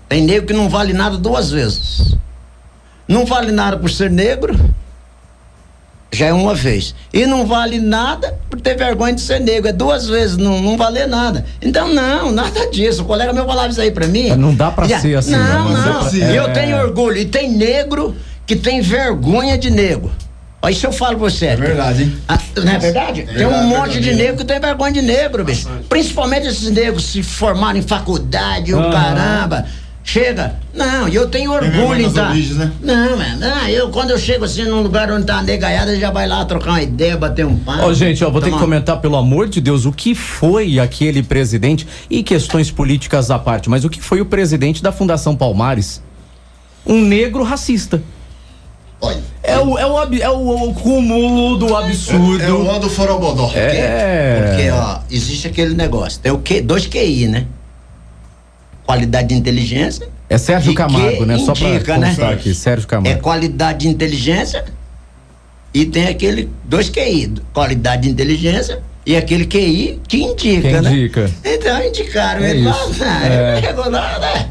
tem negro que não vale nada duas vezes. Não vale nada por ser negro, já é uma vez. E não vale nada por ter vergonha de ser negro. É duas vezes, não, não valer nada. Então, não, nada disso. O colega meu falava isso aí pra mim. É, não dá pra Já- ser assim, Não, né? não. Mas é- Eu tenho orgulho. E tem negro que tem vergonha de negro. Olha isso eu falo pra você. É verdade, hein? Ah, não é verdade? tem um verdade, monte de negro que tem vergonha de negro, bicho. Principalmente esses negros se formaram em faculdade, o Aham. caramba. Chega. Não, e eu tenho orgulho em tá. origens, né? Não, mano. Não, eu, quando eu chego assim num lugar onde tá uma negaiada, já vai lá trocar uma ideia, bater um papo. Ó, gente, ó, vou ter que tomar- comentar, pelo amor de Deus, o que foi aquele presidente, e questões políticas à parte, mas o que foi o presidente da Fundação Palmares? Um negro racista. Olha, É o, é o, é o, o cúmulo do absurdo. É o Aldo Forobodó. É. Porque, ó, existe aquele negócio. Tem o Q, dois QI, né? Qualidade de inteligência. É Sérgio Camargo, né? Só pra indica, né? constar aqui, Sérgio É Camargo. qualidade de inteligência e tem aquele dois QI, qualidade de inteligência e aquele QI que indica, Que né? indica. Então indicaram É ele lá, isso. ah, É. ele chegou lá, né?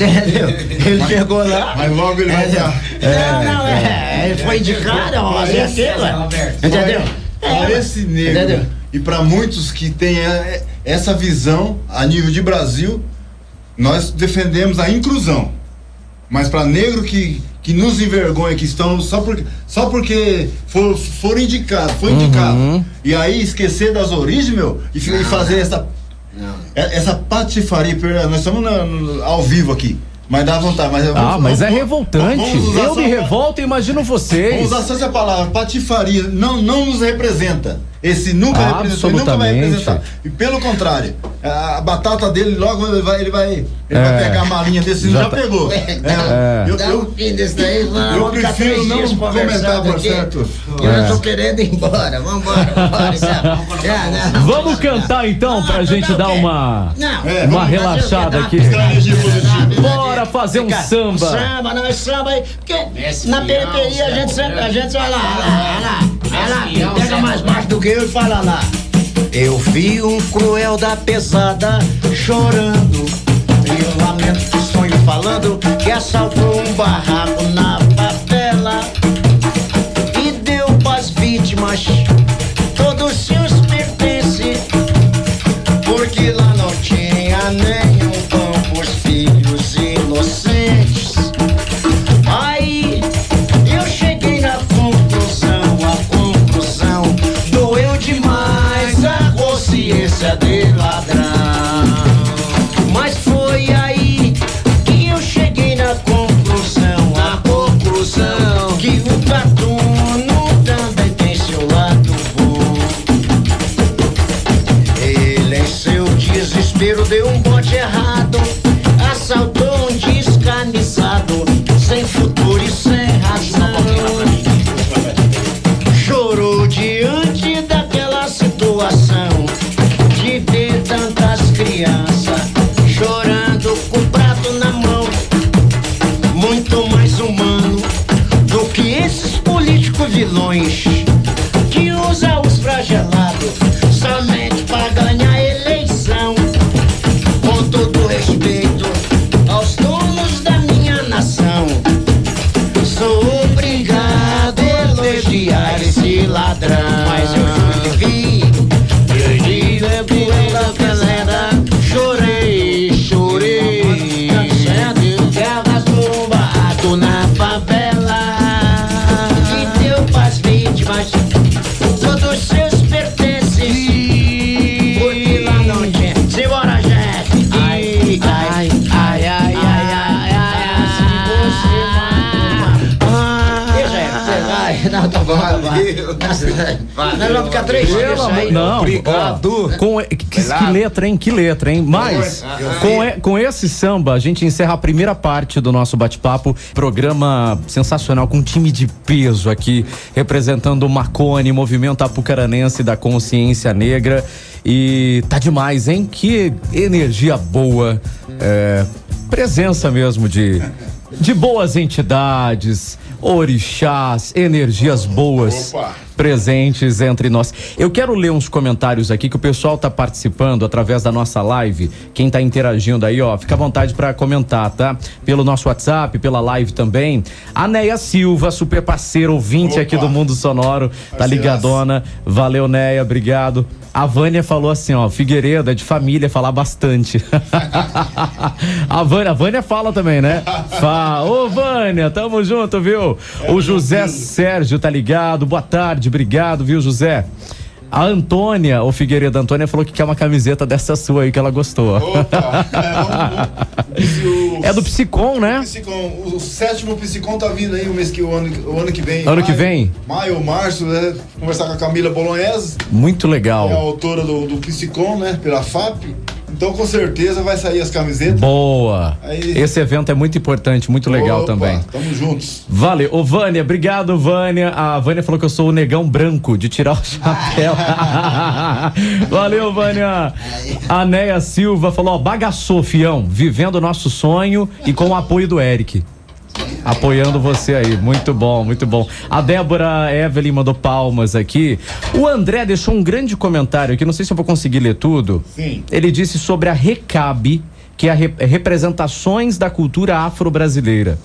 Entendeu? Ele chegou lá. Mas logo ele vai entendeu? estar. Não, não, é. Ele foi indicado, ó, aquilo, é. Entendeu? Para É, esse negro Entendeu? e para muitos que têm é, essa visão a nível de Brasil, nós defendemos a inclusão. Mas para negro que, que nos envergonha, que estão só porque, só porque for, foram indicados, foi indicado. E aí esquecer das origens, meu, e, e fazer essa, Não. é- essa patifaria, nós estamos na- no- ao vivo aqui. Mas dá vontade, mas Ah, mas é revoltante. Eu me revolto, imagino vocês. Vamos usar só essa palavra, patifaria, não, não nos representa. Esse nunca representou, nunca vai representar. E pelo contrário, a, batata dele logo ele vai, ele vai, ele É. vai pegar a malinha desse, já, Já tá- pegou. É, É. Eu, Dá eu, um fim desse daí, vamos eu prefiro não comentar, conversando por aqui. certo. Eu É. tô querendo ir embora. Vambora, vambora. Já, não, Vamos cantar não. então pra Ah, gente dar uma. É, uma vamos relaxada aqui. Estratégia positiva. Bora fazer um samba. Samba, não é samba aí. Porque na periferia a gente sempre, a gente vai lá, lá, lá, lá, pega mais baixo do que eu e fala lá. Eu vi um cruel da pesada chorando. E um lamento de sonho falando que assaltou um barraco na favela. E deu pras vítimas deu um Nós vamos ficar três dias aí. Não, Obrigado. com, que, que letra, hein? Que letra, hein? Mas, com, e- com esse samba, a gente encerra a primeira parte do nosso bate-papo. Programa sensacional, com um time de peso aqui, representando o Marconi, movimento apucaranense da consciência negra. E tá demais, hein? Que energia boa. é, presença mesmo de, de boas entidades, orixás, energias boas Opa. presentes entre nós. Eu quero ler uns comentários aqui que o pessoal tá participando através da nossa live. Quem tá interagindo aí, ó, fica à vontade para comentar, tá? Pelo nosso WhatsApp, pela live também. A Neia Silva, super parceira, ouvinte Opa. aqui do Mundo Sonoro, tá ligadona. Valeu, Neia, obrigado. A Vânia falou assim, ó, Figueiredo é de família, falar bastante. (laughs) a, Vânia, a Vânia fala também, né? Fa, ô Vânia, tamo junto, viu? O José Sérgio tá ligado, boa tarde, obrigado, viu, José? A Antônia, o Figueiredo, Antônia falou que quer uma camiseta dessa sua aí que ela gostou. Opa, é, o- É do Psicom, né? Psicom, o sétimo Psicom tá vindo aí o mês que o ano, o ano que vem. Ano que maio- vem? Maio março, né? Conversar com a Camila Bolognese, Muito que é a legal. autora do, do Psicom, né? Pela FAP. Então com certeza vai sair as camisetas. Boa. Aí- Esse evento é muito importante, muito legal Opa, também. Tamo juntos. Valeu. Ô, Vânia, obrigado, Vânia. A Vânia falou que eu sou o negão branco de tirar o (laughs) chapéu. (laughs) Valeu, Vânia. A Neia Silva falou, ó, bagaçou, fião, vivendo o nosso sonho e com o apoio do Eric. Apoiando você aí, muito bom, muito bom. A Débora Evelyn mandou palmas aqui. O André deixou um grande comentário aqui, não sei se eu vou conseguir ler tudo. Sim. Ele disse sobre a Recabe, que é a re- representações da cultura afro-brasileira.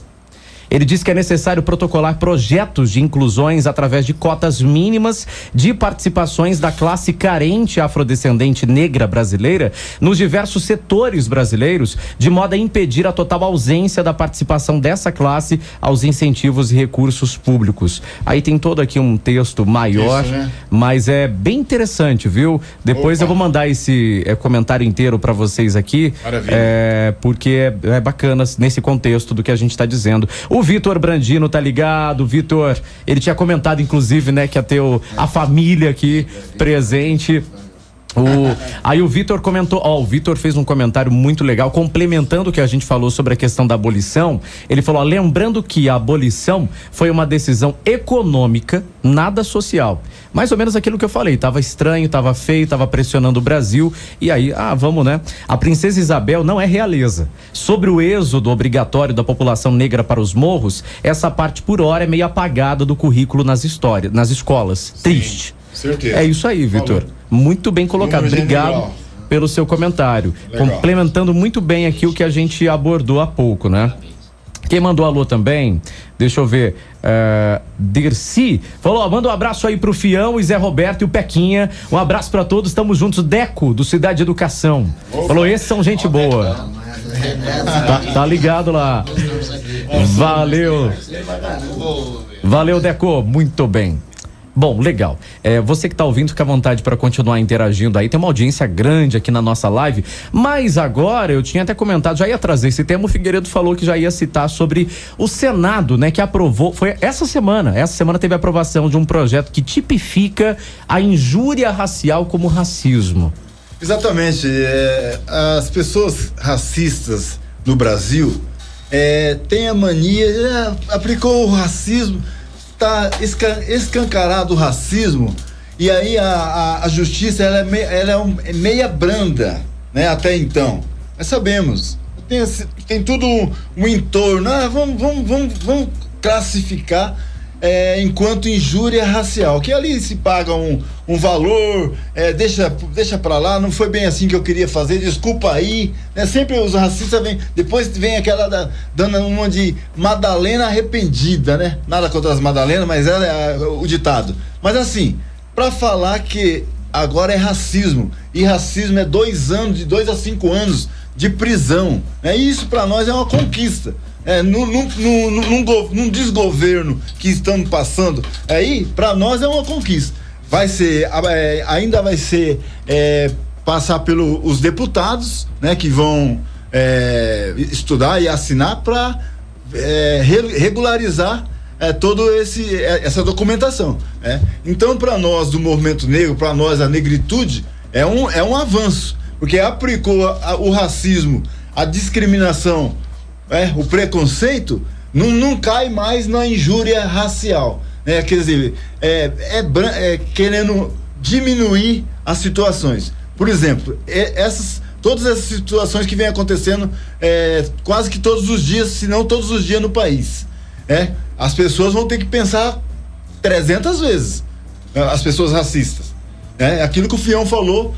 Ele diz que é necessário protocolar projetos de inclusões através de cotas mínimas de participações da classe carente afrodescendente negra brasileira nos diversos setores brasileiros, de modo a impedir a total ausência da participação dessa classe aos incentivos e recursos públicos. Aí tem todo aqui um texto maior, Isso, né? mas é bem interessante, viu? Depois Opa. eu vou mandar esse é, comentário inteiro para vocês aqui, é, porque é, é, bacana nesse contexto do que a gente está dizendo. O Vitor Brandino tá ligado, Vitor, ele tinha comentado inclusive, né, que ia ter o, a família aqui presente. O, aí o Vitor comentou, ó, o Vitor fez um comentário muito legal, complementando o que a gente falou sobre a questão da abolição. Ele falou, ó, lembrando que a abolição foi uma decisão econômica, nada social. Mais ou menos aquilo que eu falei, tava estranho, tava feio, tava pressionando o Brasil. E aí, ah, vamos, né? A princesa Isabel não é realeza. Sobre o êxodo obrigatório da população negra para os morros, essa parte por hora é meio apagada do currículo nas histórias, nas escolas. Sim. Triste. Certeza. É isso aí, Vitor. Muito bem colocado. Obrigado pelo seu comentário. Legal. Complementando muito bem aqui o que a gente abordou há pouco, né? Quem mandou alô também, deixa eu ver, uh, Dercy, falou, manda um abraço aí pro Fião, e Zé Roberto e o Pequinha, um abraço para todos, estamos juntos, Deco, do Cidade Educação, Opa. falou, esses são gente boa, tá, tá ligado lá, valeu, valeu Deco, muito bem. Bom, legal. É, você que está ouvindo, fica à vontade para continuar interagindo aí. Tem uma audiência grande aqui na nossa live. Mas agora, eu tinha até comentado, já ia trazer esse tema. O Figueiredo falou que já ia citar sobre o Senado, né? Que aprovou. Foi essa semana. Essa semana teve a aprovação de um projeto que tipifica a injúria racial como racismo. Exatamente. É, as pessoas racistas no Brasil é, têm a mania, é, aplicou o racismo está escancarado o racismo e aí a, a, a justiça ela é, ela é, um, é, meia branda, né? Até então. Nós sabemos. Tem, tem tudo um, um entorno. Ah, vamos, vamos, vamos, vamos classificar é, enquanto injúria racial, que ali se paga um, um valor, é, deixa, deixa pra lá, não foi bem assim que eu queria fazer, desculpa aí, né? Sempre os racistas vêm, depois vem aquela da, dando uma de Madalena arrependida, né? Nada contra as Madalenas, mas ela é o ditado. Mas assim, para falar que agora é racismo, e racismo é dois anos, de dois a cinco anos de prisão, né? Isso para nós é uma conquista é, num, num, num, num, desgoverno que estamos passando, aí, para nós é uma conquista. Vai ser, é, ainda vai ser é, passar pelos deputados, né, que vão é, estudar e assinar para é, regularizar é, todo esse é, essa documentação. É. Então, para nós do movimento negro, para nós a negritude é um é um avanço, porque aplicou a, o racismo, a discriminação é, o preconceito não, não cai mais na injúria racial. É, quer dizer, é, é, é querendo diminuir as situações. Por exemplo, essas, todas essas situações que vem acontecendo é, quase que todos os dias, se não todos os dias no país. É, as pessoas vão ter que pensar 300 vezes, é, as pessoas racistas. É, aquilo que o Fião falou,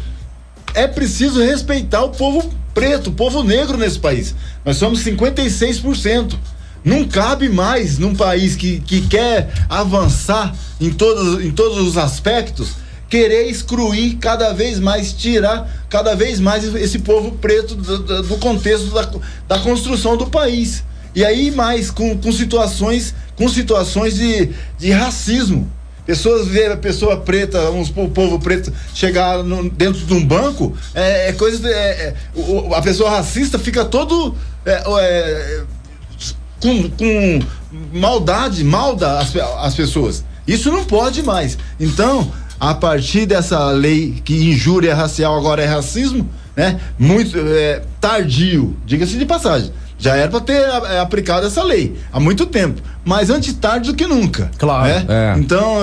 é preciso respeitar o povo preto, povo negro nesse país. Nós somos 56%. Não cabe mais num país que, que quer avançar em todos, em todos os aspectos, querer excluir cada vez mais, tirar cada vez mais esse povo preto do, do contexto da, da construção do país. E aí mais com, com situações, com situações de, de racismo. Pessoas ver a pessoa preta, uns, o povo preto chegar no, dentro de um banco, é, é coisa. É, é, o, a pessoa racista fica todo. É, é, com, com maldade, malda as, as pessoas. Isso não pode mais. Então, a partir dessa lei que injúria racial agora é racismo, né? Muito é, tardio, diga-se de passagem. Já era para ter aplicado essa lei há muito tempo. mas antes tarde do que nunca. Claro, Né? é. Então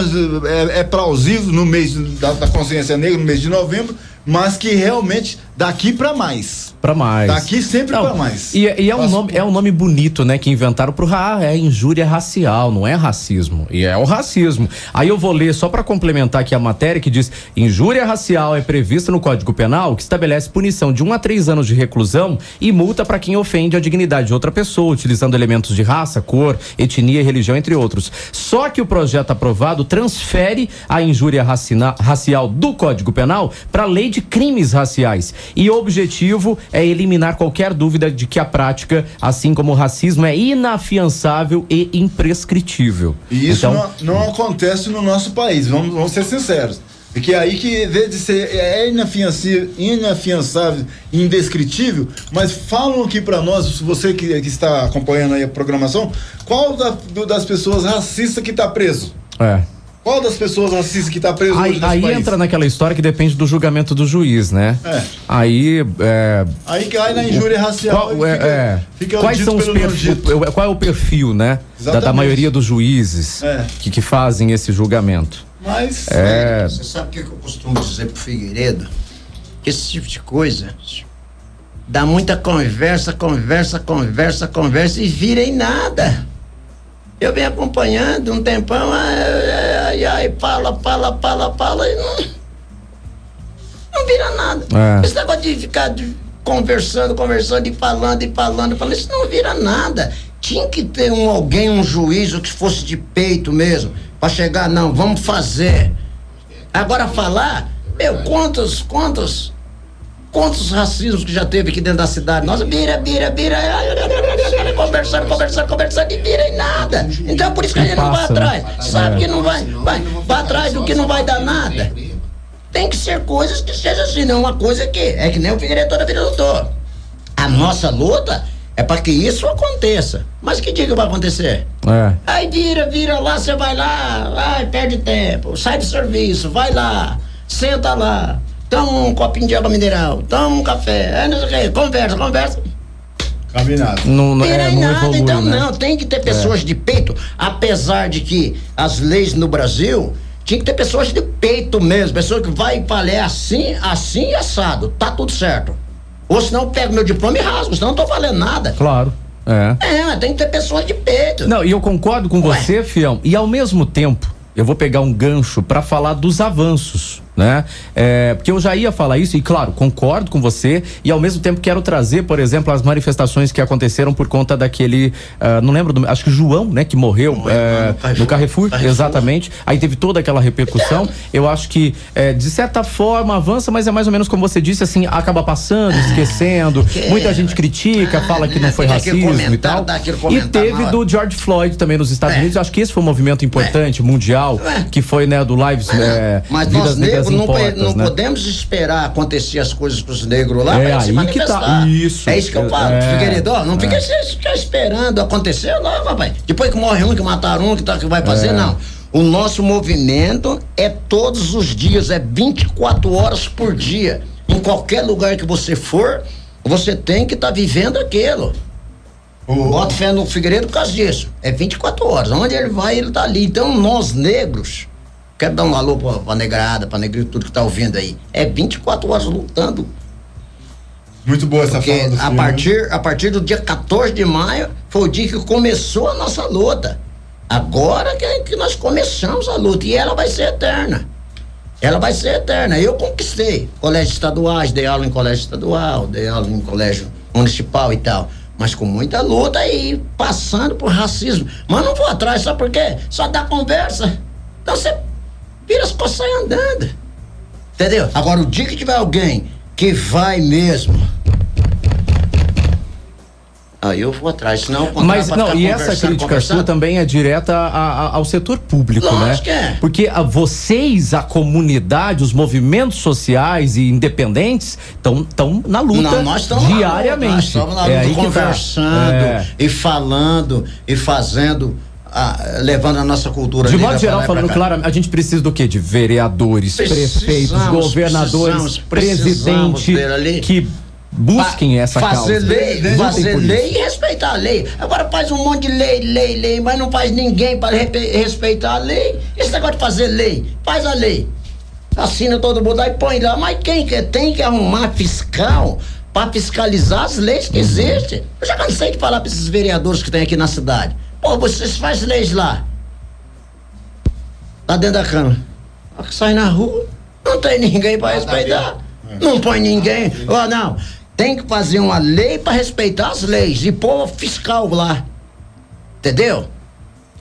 é, é plausível no mês da, da consciência negra, no mês de novembro, mas que realmente daqui para mais. Pra mais. Daqui sempre pra mais. E, e é, um nome, é um nome bonito, né? Que inventaram pro ah, é injúria racial, não é racismo. E é o racismo. Aí eu vou ler só pra complementar aqui a matéria que diz: injúria racial é prevista no Código Penal, que estabelece punição de um a três anos de reclusão e multa pra quem ofende a dignidade de outra pessoa, utilizando elementos de raça, cor, etnia e religião, entre outros. Só que o projeto aprovado transfere a injúria racina- racial do Código Penal para a lei de crimes raciais. E o objetivo é eliminar qualquer dúvida de que a prática, assim como o racismo, é inafiançável e imprescritível. E isso então, não, não acontece no nosso país, vamos, vamos ser sinceros. Porque é aí que, em vez de ser é inafianci- inafiançável, indescritível, mas falam aqui pra nós, você que, que está acompanhando aí a programação, qual da- do- das pessoas racistas que tá preso? é. Qual das pessoas racistas que tá preso Aí, aí país? entra naquela história que depende do julgamento do juiz, né? É. Aí. É, Aí cai na injúria racial Qual, é, fica, é. fica o Quais são os perfis? Qual é o perfil, né? Da, da maioria dos juízes É. que, que fazem esse julgamento. Mas É. Você sabe o que que eu costumo dizer pro Figueiredo? Que esse tipo de coisa dá muita conversa, conversa, conversa, conversa e vira em nada. Eu venho acompanhando um tempão, ai, ai, ai, fala, fala, fala, fala e não. Não vira nada. É. Esse negócio de ficar de- conversando, conversando e falando e falando, falando, isso não vira nada. Tinha que ter um alguém, um juízo que fosse de peito mesmo, pra chegar, não, vamos fazer. Agora falar, meu, quantos, quantos, quantos racismos que já teve aqui dentro da cidade? Nossa, vira, vira, vira, conversando, conversando, conversando e vira em nada. Então é por isso que a gente não vai né? atrás. Sabe É. que não vai, vai, vai atrás do que não vai dar nada. Tem que ser coisas que sejam assim, não uma coisa que é que nem o Figueiredo toda vida lutou. A nossa luta é para que isso aconteça. Mas que dia que vai acontecer? É. Aí vira, vira lá, você vai lá, ai, perde tempo, sai do serviço, vai lá, senta lá, toma um copinho de água mineral, toma um café, é, não sei o quê, conversa, conversa. Combinado. Não, não- é, não nada, evolui, então né? não, tem que ter pessoas de peito, apesar de que as leis no Brasil tinha que ter pessoas de peito mesmo, pessoa que vai e fala, é assim, assim e assado, tá tudo certo. Ou senão eu pego meu diploma e rasgo, senão não tô valendo nada. Claro. É. É, mas tem que ter pessoas de peito. Não, e eu concordo com Ué. você, Fião. E ao mesmo tempo, eu vou pegar um gancho pra falar dos avanços, né? É, porque eu já ia falar isso e claro, concordo com você e ao mesmo tempo quero trazer, por exemplo, as manifestações que aconteceram por conta daquele, ah, não lembro, do, acho que João, né, que morreu, Morreu é, no Carrefour. no Carrefour, Carrefour. exatamente. Aí teve toda aquela repercussão. Eu acho que é, de certa forma avança, mas é mais ou menos como você disse, assim, acaba passando, esquecendo. que- Muita gente critica, Ah, fala que né, não foi tem aquele racismo e tal. E teve do George Floyd também nos Estados É. Unidos. Acho que esse foi um movimento importante, mundial, É. que foi, né, do Lives é, Mas Vidas Negras não, Importas, não né? podemos esperar acontecer as coisas com os negros lá É, eles se tá. manifestar. Isso. É isso que eu falo. É, Figueiredo, não é. fica esperando acontecer lá, papai. Depois que morre um, que mataram um, que, tá, que vai fazer, É. não. O nosso movimento é todos os dias, é 24 horas por dia. Em qualquer lugar que você for, você tem que estar vivendo aquilo. Bota fé no Figueiredo por causa disso. É 24 horas. Onde ele vai, ele tá ali. Então, nós negros, quero dar um alô pra, pra negrada, pra negrito, tudo que tá ouvindo aí. É 24 horas lutando. Muito boa essa Porque fala do a filme. partir, a partir do dia 14 de maio foi o dia que começou a nossa luta. Agora que, que nós começamos a luta. E ela vai ser eterna. Ela vai ser eterna. Eu conquistei colégios estaduais, dei aula em colégio estadual, dei aula em colégio municipal e tal. Mas com muita luta e passando por racismo. Mas não vou atrás, sabe por quê? Só dá conversa. Então você vira as costas e andando. Entendeu? Agora, o dia que tiver alguém que vai mesmo. Aí eu vou atrás, senão eu Mas não, e essa conversando, crítica conversando. sua também é direta a- a- ao setor público, né? Lógico que é. Porque a, vocês, a comunidade, os movimentos sociais e independentes estão na luta Não, nós estamos na luta, diariamente. Nós estamos na É luta, aí que tá. conversando É. e falando e fazendo, ah, levando a nossa cultura De modo geral, falando claro, a gente precisa do quê? De vereadores, Precisamos, prefeitos, governadores, precisamos, precisamos presidente que busquem essa fazer causa. lei, fazer lei e respeitar a lei. Agora faz um monte de lei, lei, lei, mas não faz ninguém para respeitar a lei. Esse negócio de fazer lei, faz a lei. Assina todo mundo aí põe lá, mas quem que tem que arrumar fiscal para fiscalizar as leis que existem? Eu já cansei de falar para esses vereadores que tem aqui na cidade. Pô, vocês fazem leis lá. Lá dentro da Câmara. A que sai na rua, não tem ninguém para respeitar. Não põe ninguém. Ó, não. Tem que fazer uma lei para respeitar as leis e pôr fiscal lá. Entendeu?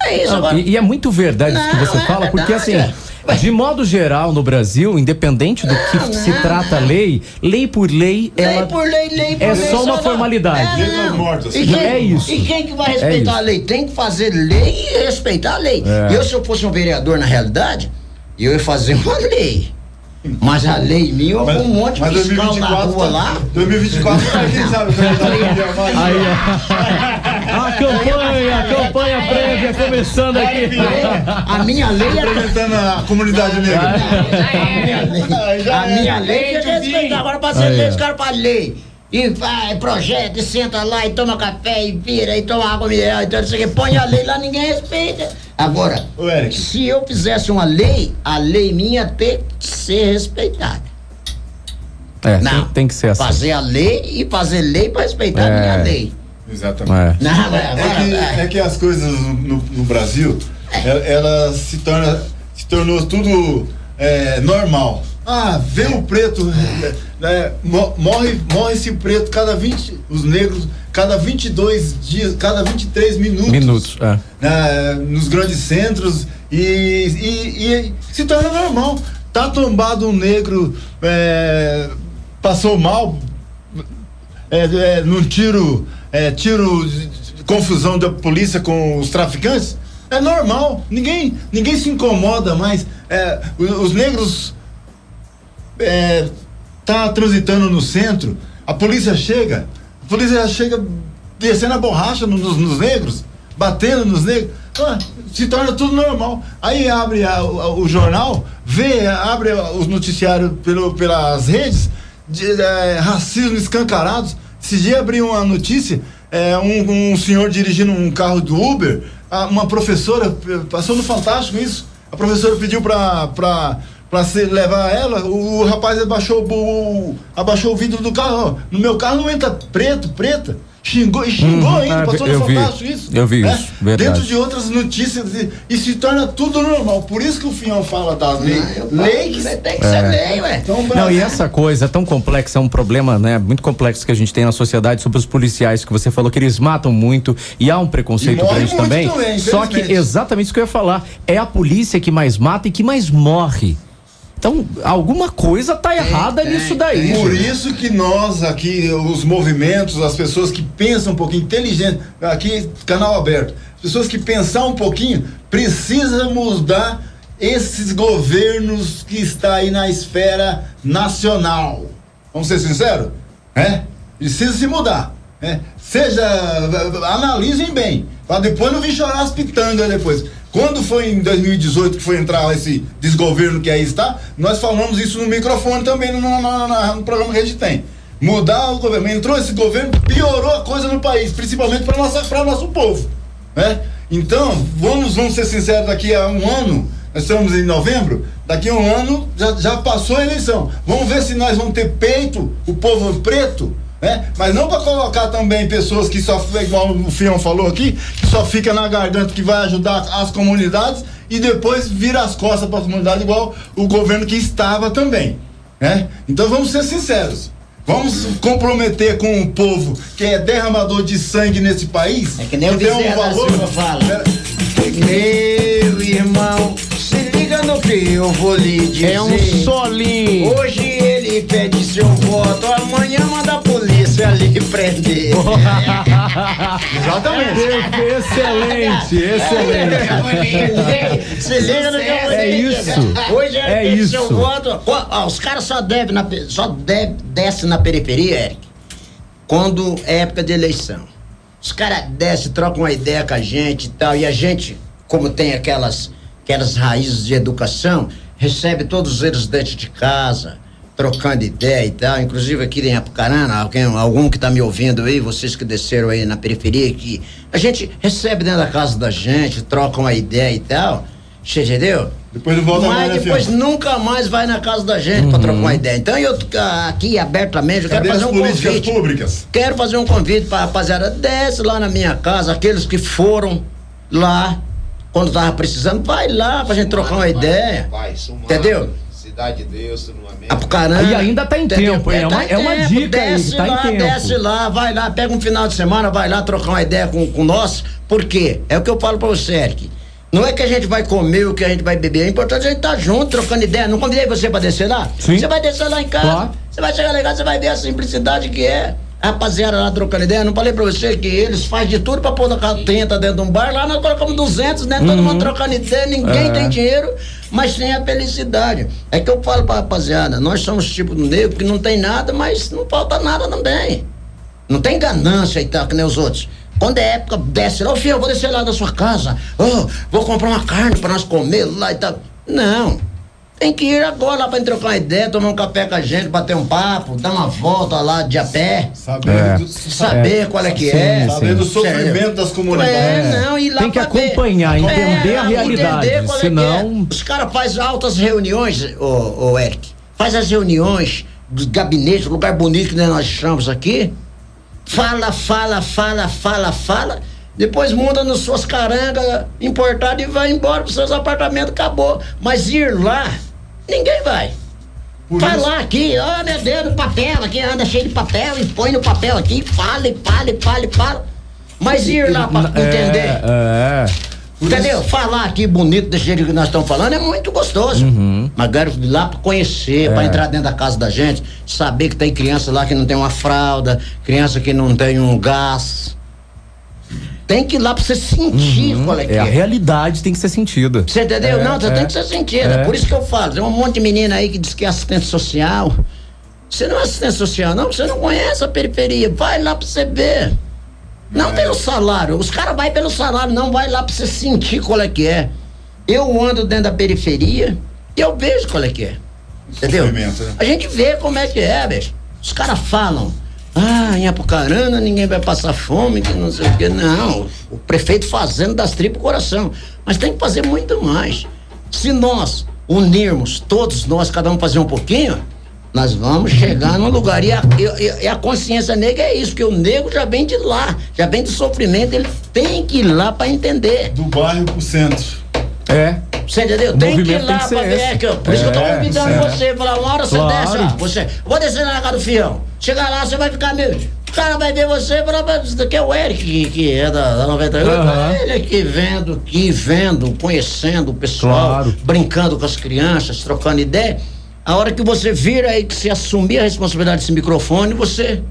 É isso Não, agora. e, e é muito verdade isso que Não, você é fala, porque assim, verdade. De modo geral no Brasil, independente do que Não, se não, trata a lei, lei por lei, Lei ela por lei, lei por é lei. só uma não. formalidade. É, não. E quem, É isso. E quem que vai É respeitar isso. a lei? Tem que fazer lei e respeitar a lei. É. Eu, se eu fosse um vereador, na realidade, eu ia fazer uma lei. Mas a lei minha, com um monte de mas fiscal na 2024 rua tá- lá. 2024 tá quem sabe (laughs) tá Aí, ó. a campanha, a campanha prévia começando aqui. A minha lei é. Representando a comunidade negra. A minha lei, a minha lei é respeitar. Agora pra ó. os caras fazem lei. E vai, projeta, e senta lá, e toma café, e vira, e toma água mineral, então não sei o que. Põe a lei lá, ninguém respeita. Agora, Ô, Eric. se eu fizesse uma lei, a lei minha tem que ser respeitada. É, tem, Não. tem que ser assim. Fazer a lei e fazer lei pra respeitar É. a minha lei. Exatamente. É. Não, agora, É que, é que as coisas no, no Brasil, ela, ela se torna, se tornou tudo é, normal. Ah, vê o preto, é, é, mo- morre, morre esse preto cada 20, os negros, cada 22 dias, cada 23 minutos. Minutos, é. né, nos grandes centros e, e- e se torna normal. Tá tombado um negro, é, passou mal, é, é, num tiro, é, tiro, confusão da polícia com os traficantes, é normal. Ninguém, ninguém se incomoda mais. É, os negros é, tá transitando no centro, a polícia chega, a polícia chega descendo a borracha no- nos, nos negros, batendo nos negros, ah, se torna tudo normal. Aí abre a- o, o jornal, vê, abre os noticiários pelo, pelas redes, de, é, racismo escancarados. Esse dia abriu uma notícia, é, um, um senhor dirigindo um carro do Uber, a- uma professora, eh, passou no Fantástico isso, a professora pediu pra, se levar ela, o, o rapaz abaixou, o, abaixou o vidro do carro, no meu carro não entra preto, preta, xingou, e xingou Uhum, ainda, ah, passou eu no vi. Fantástico isso. Eu vi né? isso, verdade. Dentro de outras notícias, e, e se torna tudo normal, por isso que o Fião fala das leis, eu falo, lei que tem que ser lei, ué. então, Não, e essa coisa tão complexa, é um problema, né, muito complexo que a gente tem na sociedade sobre os policiais, que você falou que eles matam muito e há um preconceito grande também. também, Só que exatamente isso que eu ia falar, é a polícia que mais mata e que mais morre. Então, alguma coisa tá errada tem, nisso daí. Por gente. isso que nós aqui, os movimentos, as pessoas que pensam um pouquinho, inteligente, aqui canal aberto, pessoas que pensar um pouquinho, precisam mudar esses governos que está aí na esfera nacional. Vamos ser sinceros? É? Precisa se mudar. É? Seja, analisem bem, para depois não vir chorar as pitangas depois. Quando foi em 2018 que foi entrar esse desgoverno que aí está, nós falamos isso no microfone também no, no- no- no- programa que a gente tem. Mudar o governo. Entrou esse governo, piorou a coisa no país, principalmente para para nosso povo. Né? Então, vamos, vamos ser sinceros, daqui a um ano, nós estamos em novembro, daqui a um ano já, já passou a eleição. Vamos ver se nós vamos ter peito, o povo preto, né? Mas não para colocar também pessoas que só, igual o Fião falou aqui, que só fica na garganta que vai ajudar as comunidades e depois vira as costas para as comunidades, igual o governo que estava também. Né? Então vamos ser sinceros. Vamos comprometer com o povo que é derramador de sangue nesse país. É que nem o tem um valor. Silva fala. Pera- Meu irmão, se liga no que eu vou lhe dizer. É um solinho. Hoje ele pede seu voto, amanhã manda a polícia lhe prender. Exatamente. Excelente, excelente. Se liga no que eu vou É isso. Hoje ele É pede isso. seu voto. Ó, os caras só devem na, só deve, desce na periferia, Eric, quando é época de eleição. Os caras descem, trocam uma ideia com a gente e tal, e a gente, como tem aquelas, aquelas raízes de educação, recebe todos eles dentro de casa, trocando ideia e tal, inclusive aqui em Apucarana, alguém, algum que está me ouvindo aí, vocês que desceram aí na periferia, que a gente recebe dentro da casa da gente, troca uma ideia e tal, você entendeu? Depois não volta Mas mais, depois nunca mais vai na casa da gente pra trocar uma ideia. Então eu aqui abertamente, eu quero fazer um políticas convite. públicas? Quero fazer um convite pra rapaziada, desce lá na minha casa, aqueles que foram lá quando tava precisando, vai lá pra gente trocar uma ideia. Vai, Entendeu? Cidade de Deus, uma merda. Apucarana. E ainda tá em tempo, hein? É uma- tá em é uma tempo, dica aí, desce tá em lá, tempo. Desce lá, vai lá, pega um final de semana, vai lá trocar uma ideia com, com nós. Por quê? É o que eu falo pra você, Eric. Não é que a gente vai comer o que a gente vai beber, é importante a gente estar junto, trocando ideia. Não convidei você pra descer lá? Sim. Você vai descer lá em casa, Claro. você vai chegar lá em casa, você vai ver a simplicidade que é. A rapaziada lá trocando ideia, não falei pra você que eles fazem de tudo pra pôr na tenta dentro de um bar. Lá nós colocamos 200, né? Todo mundo trocando ideia, ninguém É. tem dinheiro, mas tem a felicidade. É que eu falo pra rapaziada, nós somos tipo do negro que não tem nada, mas não falta nada também. Não tem ganância e tal, que nem os outros. Quando é época, desce lá, ô filho, eu vou descer lá da sua casa. Ô, vou comprar uma carne pra nós comer lá e tal. Não. Tem que ir agora lá pra gente trocar uma ideia, tomar um café com a gente, bater um papo, dar uma volta lá de a pé. Sabendo, É. do, Saber qual é que Sim, é. sim. sabendo do sofrimento das comunidades. É, não, ir lá Tem que pra ver. acompanhar, entender a realidade, entender qual é que senão- é. Os caras fazem altas reuniões, ô, ô Eric. Faz as reuniões dos gabinetes, lugar bonito que nós chamamos aqui. Fala, fala, fala, fala, fala. Depois muda nas suas carangas importadas e vai embora pros seus apartamentos, acabou. Mas ir lá, ninguém vai. Por vai isso- lá aqui, ó meu Deus, no papel, aqui anda cheio de papel e põe no papel aqui, fala, e fala, e fala, e fala. Mas ir lá pra entender. É, é. Entendeu? Falar aqui bonito desse jeito que nós estamos falando é muito gostoso. Uhum. Mas quero ir lá pra conhecer, É. pra entrar dentro da casa da gente, saber que tem criança lá que não tem uma fralda, criança que não tem um gás. Tem que ir lá pra você sentir qual é que É, é. a realidade tem que ser sentida. Você entendeu? É, não, você é. tem que ser sentida. É. Por isso que eu falo. Tem um monte de menina aí que diz que é assistente social. Você não é assistente social, não, você não conhece a periferia. Vai lá pra você ver. Não pelo salário. Os caras vão pelo salário, não vai lá pra você sentir qual é que é. Eu ando dentro da periferia e eu vejo qual é que é. Entendeu? Né? A gente vê como é que é, bicho. Os caras falam. Ah, em Apucarana ninguém vai passar fome, que não sei o quê. Não, o prefeito fazendo das tripas coração. Mas tem que fazer muito mais. Se nós unirmos, todos nós, cada um fazer um pouquinho, nós vamos chegar num lugar. E a, e- e a consciência negra é isso, que o negro já vem de lá, já vem do sofrimento, ele tem que ir lá para entender. Do bairro pro centro. É. Você entendeu? Tem que ir tem lá que pra ver. esse. É, que eu- por isso que eu tô É, convidando é. você. Falar, uma hora você Claro. desce, ó. Você, vou descer lá na casa do fião. Chegar lá, você vai ficar meio. O cara vai ver você e falar, "Mas isso daqui é o Eric, que, que é da, da 98. Aham. Ele aqui vendo, aqui vendo, conhecendo o pessoal, Claro. brincando com as crianças, trocando ideia. A hora que você vira aí, que você assumir a responsabilidade desse microfone, você.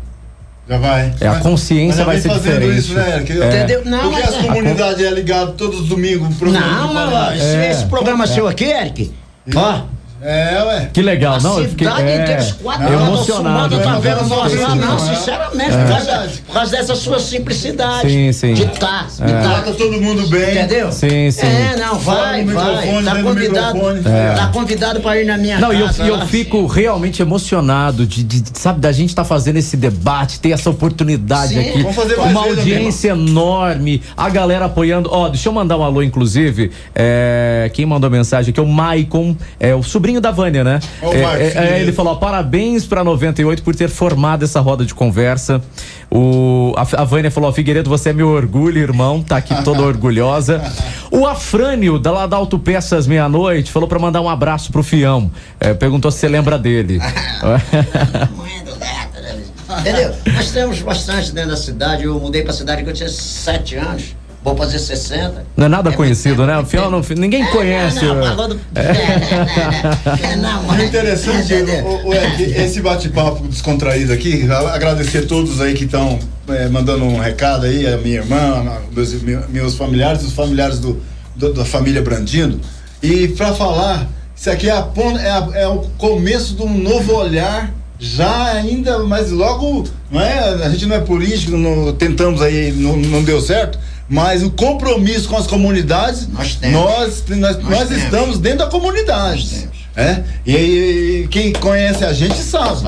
Já vai. É, a consciência vai ser fazendo diferente. Isso, né, Eric? É. Entendeu? Não, Porque mas as é- comunidades é ligado todos os domingos. programa Não, ó, qualidade. esse, É. esse programa seu aqui, Eric, ó. É, ué. Que legal, A não? Eu fiquei cidade é, inteira, os quatro Não, emocionado. tá Não, vendo não, nós lá? não, Não, não, sinceramente, É. por, causa, por causa dessa sua simplicidade. Sim, sim. De tá, de Trata tá. todo mundo bem. Entendeu? Sim, sim. É, não, vai, vai. Tá convidado, microfone. tá convidado pra ir na minha Não, eu, casa. e eu lá. fico realmente emocionado de, de- de, sabe, da gente estar fazendo esse debate, ter essa oportunidade Sim. aqui. Vamos fazer mais Uma audiência enorme, a galera apoiando. Ó, deixa eu mandar um alô, inclusive. é, quem mandou a mensagem aqui é o Maicon, é o sobrinho da Vânia, né? É, é, é, ele falou: ó, parabéns pra 98 por ter formado essa roda de conversa. O, a, a Vânia falou: ó, Figueiredo, você é meu orgulho, irmão. Tá aqui toda orgulhosa. (laughs) O Afrânio, da lá da Autopeças Meia-Noite, falou pra mandar um abraço pro Fião. É, perguntou se você lembra dele. Mãe do gato, né? Entendeu? Nós temos bastante dentro da cidade. Eu mudei pra cidade que eu tinha sete anos. Vou fazer 60. Não é nada É conhecido, né? O tempo, Fião não, ninguém É, conhece. Não, não, do... É, é, não, mas- interessante, o, o esse bate-papo descontraído aqui, agradecer a todos aí que estão mandando um recado aí, a minha irmã, meus, meus familiares, os familiares do, do- da família Brandino. E para falar, isso aqui é, a, é, a- é o começo de um novo olhar, já ainda, mas logo, não é, a gente não é político, não, tentamos aí, não, não deu certo. Mas o compromisso com as comunidades, Nós temos. nós, nós, nós temos. estamos dentro da comunidade. Nós. É? E, e quem conhece a gente sabe.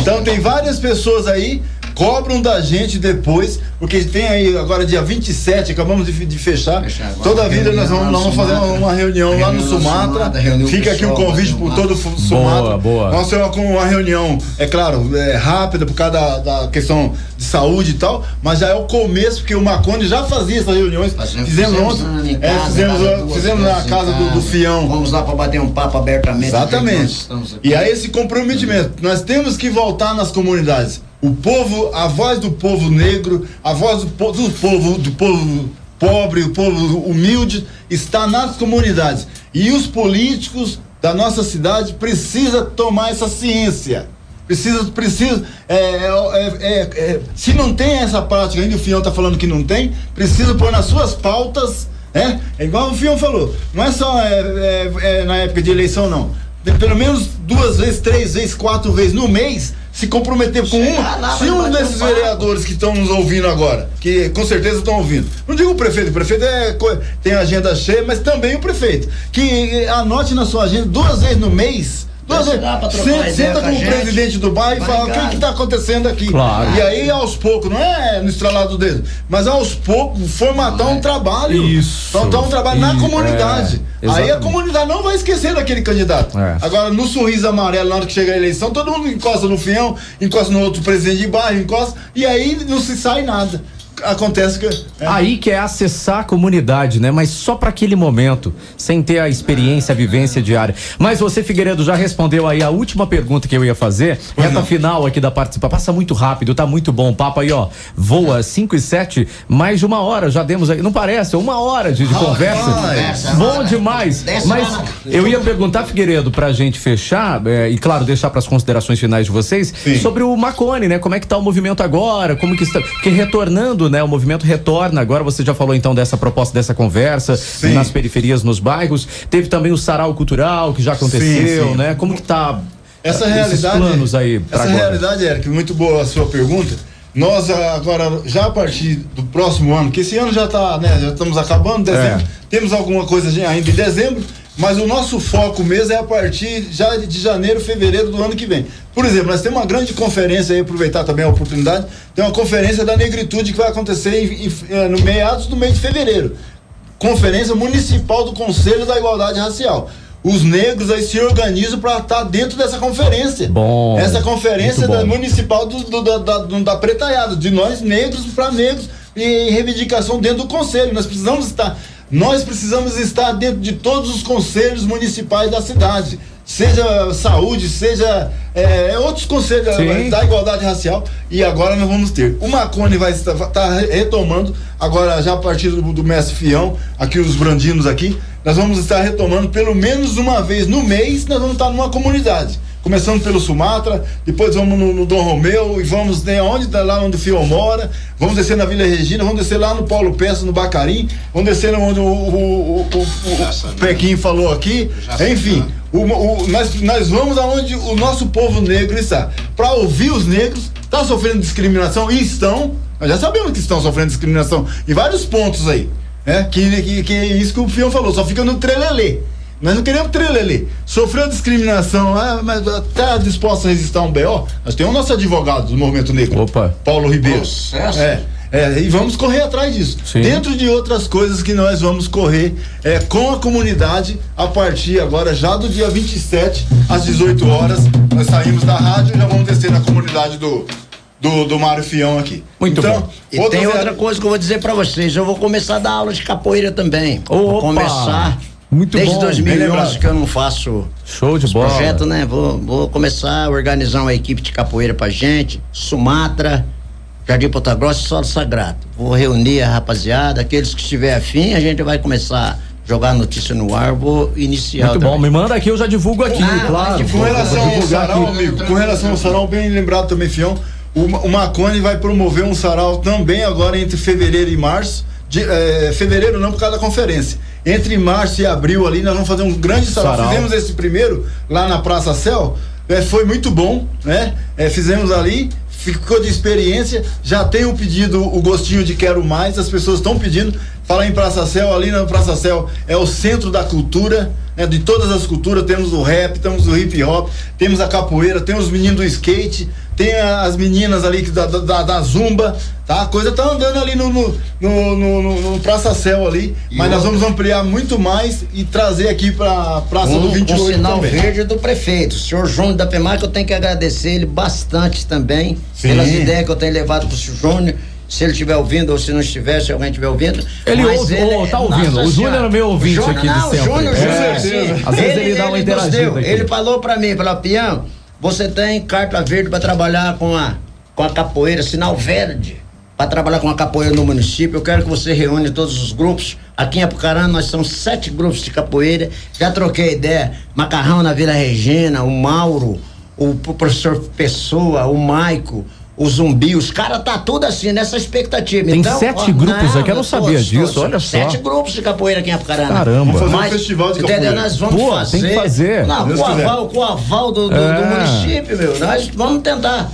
Então tem várias pessoas aí cobram da gente depois, porque tem aí agora dia 27, acabamos de, de fechar. fechar Toda vida nós vamos, nós vamos fazer uma reunião, reunião lá no Sumatra. Sumatra Fica aqui o um convite por todo o Sumatra. Boa, boa. Nós temos uma reunião, é claro, é, rápida por causa da, da, questão de saúde e tal, mas já é o começo, porque o Macone já fazia essas reuniões. Fazemos, fizemos ontem. É, fizemos, fizemos na casa do, do Fião. Vamos lá para bater um papo abertamente. Exatamente. E aí esse comprometimento, nós temos que voltar nas comunidades o povo, a voz do povo negro, a voz do, po do povo, do povo pobre, o povo humilde está nas comunidades. E os políticos da nossa cidade precisam tomar essa ciência. Precisa, precisa. É, é, é, é, se não tem essa prática, ainda o Fião está falando que não tem, precisa pôr nas suas pautas. É, é igual o Fião falou. Não é só é, é, na época de eleição, não. Pelo menos duas vezes, três vezes, quatro vezes no mês se comprometer com um, se um desses um vereadores que estão nos ouvindo agora, que com certeza estão ouvindo, não digo o prefeito, o prefeito é, tem agenda cheia, mas também o prefeito, que anote na sua agenda duas vezes no mês senta, senta com, com o presidente do bairro e fala o que está acontecendo aqui. Claro. E aí, aos poucos, não é no estralado do dedo, mas aos poucos, formatar um trabalho. Isso. Formatar um trabalho na comunidade. É, aí a comunidade não vai esquecer daquele candidato. É. Agora, no sorriso amarelo, na hora que chega a eleição, todo mundo encosta no fião, encosta no outro presidente de bairro, encosta, e aí não se sai nada acontece que. É. Aí que é acessar a comunidade, né? Mas só para aquele momento, sem ter a experiência, a vivência diária. Mas você, Figueiredo, já respondeu aí a última pergunta que eu ia fazer. Pois Reta não. final aqui da participação. Passa muito rápido, tá muito bom. O papo aí, ó. Voa 5 e 7, mais de uma hora. Já demos aí. Não parece? Uma hora de, de conversa. bom demais. Mas eu ia perguntar, Figueiredo, pra gente fechar, é, e claro, deixar para as considerações finais de vocês, Sim. sobre o Macone, né? Como é que tá o movimento agora? Como que está. Porque retornando, né? O movimento retorna. Agora você já falou então dessa proposta, dessa conversa sim. nas periferias, nos bairros. Teve também o sarau cultural que já aconteceu, sim, sim. né? Como que tá essa realidade? planos aí essa agora? realidade, Eric, muito boa a sua pergunta. Nós agora, já a partir do próximo ano, que esse ano já está, né? Já estamos acabando, dezembro. É. Temos alguma coisa ainda em dezembro mas o nosso foco mesmo é a partir já de janeiro, fevereiro do ano que vem. Por exemplo, nós temos uma grande conferência aí, aproveitar também a oportunidade, tem uma conferência da negritude que vai acontecer em, em, eh, no meados do mês de fevereiro. Conferência Municipal do Conselho da Igualdade Racial. Os negros aí se organizam para estar tá dentro dessa conferência. Bom. Essa conferência da municipal do, do, da, da, da pretaiada, de nós negros para negros e reivindicação dentro do conselho. Nós precisamos estar nós precisamos estar dentro de todos os conselhos municipais da cidade, seja saúde, seja é, outros conselhos Sim. da igualdade racial. E agora nós vamos ter. O Macone vai estar tá retomando, agora já a partir do, do mestre Fião, aqui os brandinos aqui, nós vamos estar retomando pelo menos uma vez no mês, nós vamos estar numa comunidade começando pelo Sumatra, depois vamos no, no Dom Romeu e vamos né, onde tá lá onde o Fio mora, vamos descer na Vila Regina, vamos descer lá no Paulo Peça, no Bacarim, vamos descer onde o, o, o, o, Pequim falou aqui, enfim, nós, nós vamos aonde o nosso povo negro está, para ouvir os negros, está sofrendo discriminação e estão, nós já sabemos que estão sofrendo discriminação em vários pontos aí, né? Que, que, que é isso que o Fião falou, só fica no trelelê. Nós não queremos ali. Sofreu discriminação lá, mas tá disposto a resistir a um BO. Nós temos o nosso advogado do movimento negro. Opa. Paulo Ribeiro. Processo. É. É, e vamos correr atrás disso. Sim. Dentro de outras coisas que nós vamos correr é, com a comunidade a partir agora, já do dia 27, às 18 horas. Nós saímos da rádio e já vamos descer na comunidade do, do, do Mário Fião aqui. Muito então, bom. E tem outra coisa que eu vou dizer para vocês. Eu vou começar a dar aula de capoeira também. Opa. Vou começar muito Desde bom. 2011 que eu não faço Show de bola. projeto, né? Vou, vou começar a organizar uma equipe de capoeira pra gente. Sumatra, Jardim Ponta Grossa e Solo Sagrado. Vou reunir a rapaziada, aqueles que estiver afim, a gente vai começar a jogar a notícia no ar, vou iniciar. Muito bom, me manda aqui, eu já divulgo aqui, ah, claro. Com relação ao sarau, amigo, com relação ao sarau, bem lembrado também, Fião, o, o Macone vai promover um sarau também agora entre fevereiro e março. De, é, fevereiro não por causa da conferência entre março e abril ali, nós vamos fazer um grande sarau. sarau. Fizemos esse primeiro lá na Praça Céu. É, foi muito bom, né? É, fizemos ali, ficou de experiência, já tem o pedido, o gostinho de quero mais, as pessoas estão pedindo. Falar em Praça Céu, ali na Praça Céu é o centro da cultura, né, de todas as culturas, temos o rap, temos o hip hop, temos a capoeira, temos os meninos do skate, tem as meninas ali da, da, da Zumba, tá? A coisa tá andando ali no, no, no, no, no Praça Céu ali, e mas nós vamos ampliar muito mais e trazer aqui pra Praça um, do 28 um sinal também. verde do prefeito, o senhor Júnior da PEMAC, eu tenho que agradecer ele bastante também, Sim. pelas ideias que eu tenho levado pro senhor Júnior, se ele estiver ouvindo ou se não estiver, se alguém estiver ouvindo. Ele ouve, ele, oh, tá ouvindo. O Júnior é meu ouvinte Júnior, aqui não, de sempre. Júnior, é. Júnior, Às vezes ele, ele dá uma interagida Ele falou pra mim, falou, Pião, você tem carta verde para trabalhar com a, com a capoeira, sinal verde, para trabalhar com a capoeira no município. Eu quero que você reúne todos os grupos. Aqui em Apucarana nós somos sete grupos de capoeira. Já troquei ideia. Macarrão na Vila Regina, o Mauro, o professor Pessoa, o Maico o zumbi, os caras tá tudo assim, nessa expectativa. Tem então, sete ó, grupos não, aqui, eu não sabia todos, disso, olha só. Sete grupos de capoeira aqui em Apucarana. Caramba. Vamos fazer Mas, um festival de capoeira. Entendeu? Nós vamos Pô, fazer. Tem que fazer. Não, com o, aval, com o aval do, do, é. do município, meu, nós vamos tentar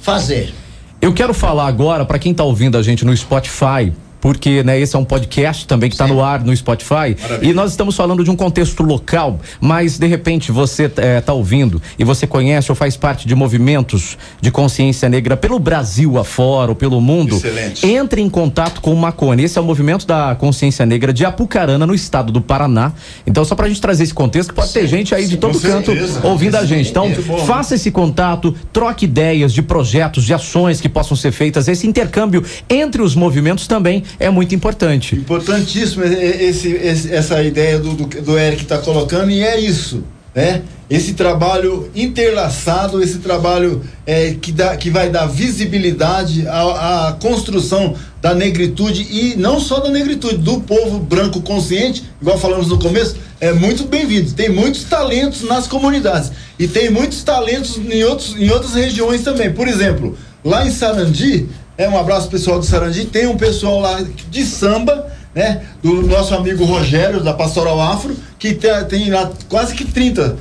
fazer. Eu quero falar agora para quem tá ouvindo a gente no Spotify, porque né, esse é um podcast também que está no ar no Spotify Maravilha. e nós estamos falando de um contexto local, mas de repente você está é, tá ouvindo e você conhece ou faz parte de movimentos de consciência negra pelo Brasil afora ou pelo mundo, Excelente. entre em contato com o Macone. Esse é o movimento da consciência negra de Apucarana, no estado do Paraná. Então, só para a gente trazer esse contexto, que pode sim, ter gente aí sim, de todo canto certeza. ouvindo a gente. Então, faça esse contato, troque ideias de projetos, de ações que possam ser feitas. Esse intercâmbio entre os movimentos também é muito importante. Importantíssimo esse, esse essa ideia do, do, do Eric está colocando e é isso, né? Esse trabalho interlaçado, esse trabalho é, que, dá, que vai dar visibilidade à, à construção da negritude e não só da negritude, do povo branco consciente, igual falamos no começo, é muito bem-vindo. Tem muitos talentos nas comunidades e tem muitos talentos em, outros, em outras regiões também. Por exemplo, lá em Sarandi, é, um abraço pessoal do Sarandi. Tem um pessoal lá de samba, né? Do nosso amigo Rogério, da Pastoral Afro, que tem, lá quase que 30.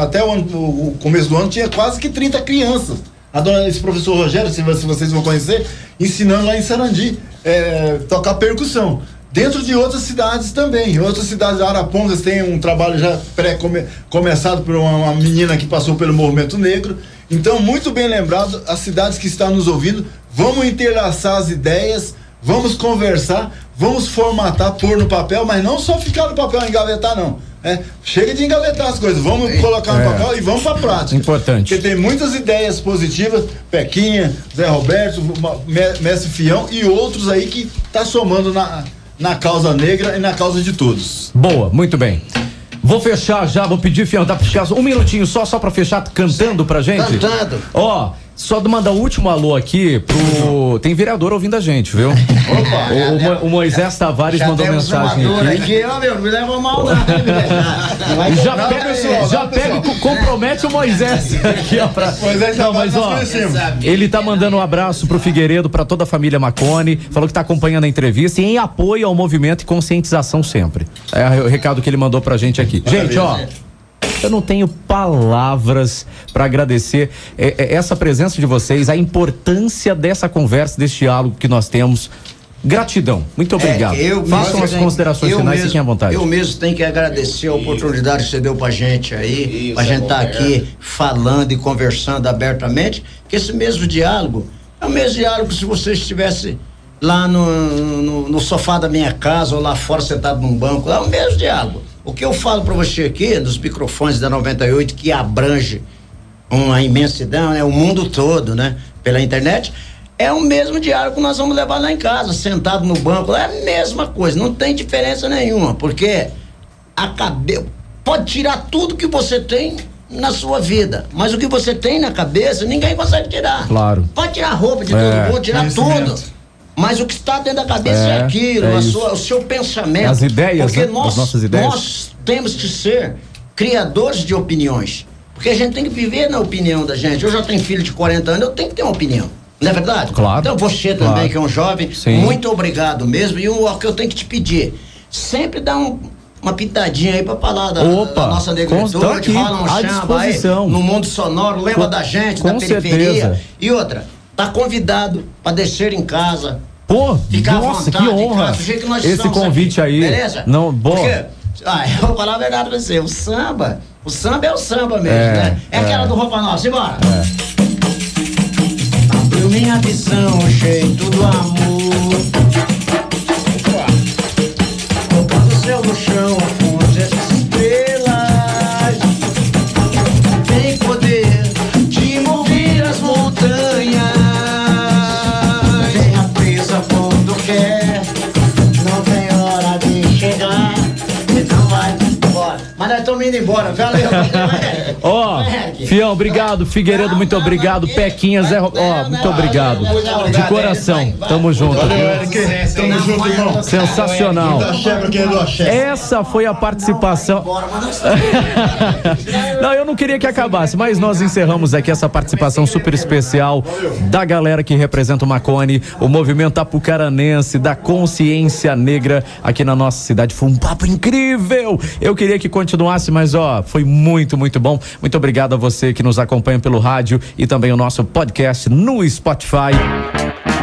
Até o, ano, o, começo do ano tinha quase que 30 crianças. A dona, esse professor Rogério, se, vocês vão conhecer, ensinando lá em Sarandi, é, tocar percussão. Dentro de outras cidades também. Outras cidades, Arapongas tem um trabalho já pré-começado por uma, uma menina que passou pelo movimento negro. Então, muito bem lembrado, as cidades que estão nos ouvindo, vamos interlaçar as ideias, vamos conversar, vamos formatar, pôr no papel, mas não só ficar no papel engavetar, não. É, chega de engavetar as coisas, vamos colocar no é. papel e vamos para prática. Importante. Porque tem muitas ideias positivas, Pequinha, Zé Roberto, Mestre Fião e outros aí que tá somando na, na causa negra e na causa de todos. Boa, muito bem. Vou fechar já, vou pedir, Fião, dá pra ficar um minutinho só, só pra fechar, cantando pra gente? Cantando. Ó, só mandar o último alô aqui pro. Tem vereador ouvindo a gente, viu? Opa! O, o, o Moisés Tavares mandou mensagem aqui. aqui. Ó, meu, me leva mal, não. (laughs) já pega, já pega, compromete o Moisés (laughs) aqui, ó. Pra... Moisés não, mas ó, ele tá mandando um abraço pro Figueiredo, pra toda a família Macone. Falou que tá acompanhando a entrevista e em apoio ao movimento e conscientização sempre. É o recado que ele mandou pra gente aqui. Gente, ó. Eu não tenho palavras para agradecer é, é, essa presença de vocês, a importância dessa conversa, desse diálogo que nós temos. Gratidão, muito obrigado. É, eu Façam as considerações finais, mesmo, fiquem à vontade. Eu mesmo tenho que agradecer a oportunidade que você deu pra gente aí, Isso, pra gente estar tá aqui falando e conversando abertamente, que esse mesmo diálogo é o mesmo diálogo se você estivesse lá no, no, no sofá da minha casa ou lá fora sentado num banco, é o mesmo diálogo. O que eu falo para você aqui, nos microfones da 98, que abrange uma imensidão, né? O mundo todo, né? Pela internet, é o mesmo diário que nós vamos levar lá em casa, sentado no banco, é a mesma coisa, não tem diferença nenhuma, porque a cabeça pode tirar tudo que você tem na sua vida, mas o que você tem na cabeça, ninguém consegue tirar. Claro. Pode tirar a roupa de é, todo mundo, tirar tudo. Mas o que está dentro da cabeça é, é aquilo, é sua, o seu pensamento. As ideias, Porque né? nós, As nossas ideias. nós temos que ser criadores de opiniões. Porque a gente tem que viver na opinião da gente. Eu já tenho filho de 40 anos, eu tenho que ter uma opinião. Não é verdade? Claro. Então você claro. também, que é um jovem, Sim. muito obrigado mesmo. E o que eu tenho que te pedir, sempre dá um, uma pitadinha aí pra falar da, Opa, da nossa negritude, rola um chamba aí no mundo sonoro, lembra com, da gente, da periferia. Certeza. E outra, tá convidado para descer em casa, Pô, Ficar nossa, que honra. Casa, que Esse convite aqui. aí. Beleza? Não, bom. Porque Ah, (laughs) eu vou falar a verdade pra você. O samba, o samba é o samba mesmo, É, né? É, é. aquela do roupa nossa, simbora. Abriu minha visão, jeito do amor. Tocando o céu no chão, estamos indo embora. Valeu. Ó, Fião, obrigado. Figueiredo, muito obrigado. Pequinha, Zé. Ó, muito obrigado. De coração. Tamo junto. Valeu, viu? Eric. Tamo junto, irmão. Sensacional. Essa foi a participação. (laughs) Não, eu não queria que acabasse, mas nós encerramos aqui essa participação super especial da galera que representa o Macone, o movimento apucaranense da consciência negra aqui na nossa cidade. Foi um papo incrível! Eu queria que continuasse, mas ó, foi muito, muito bom. Muito obrigado a você que nos acompanha pelo rádio e também o nosso podcast no Spotify.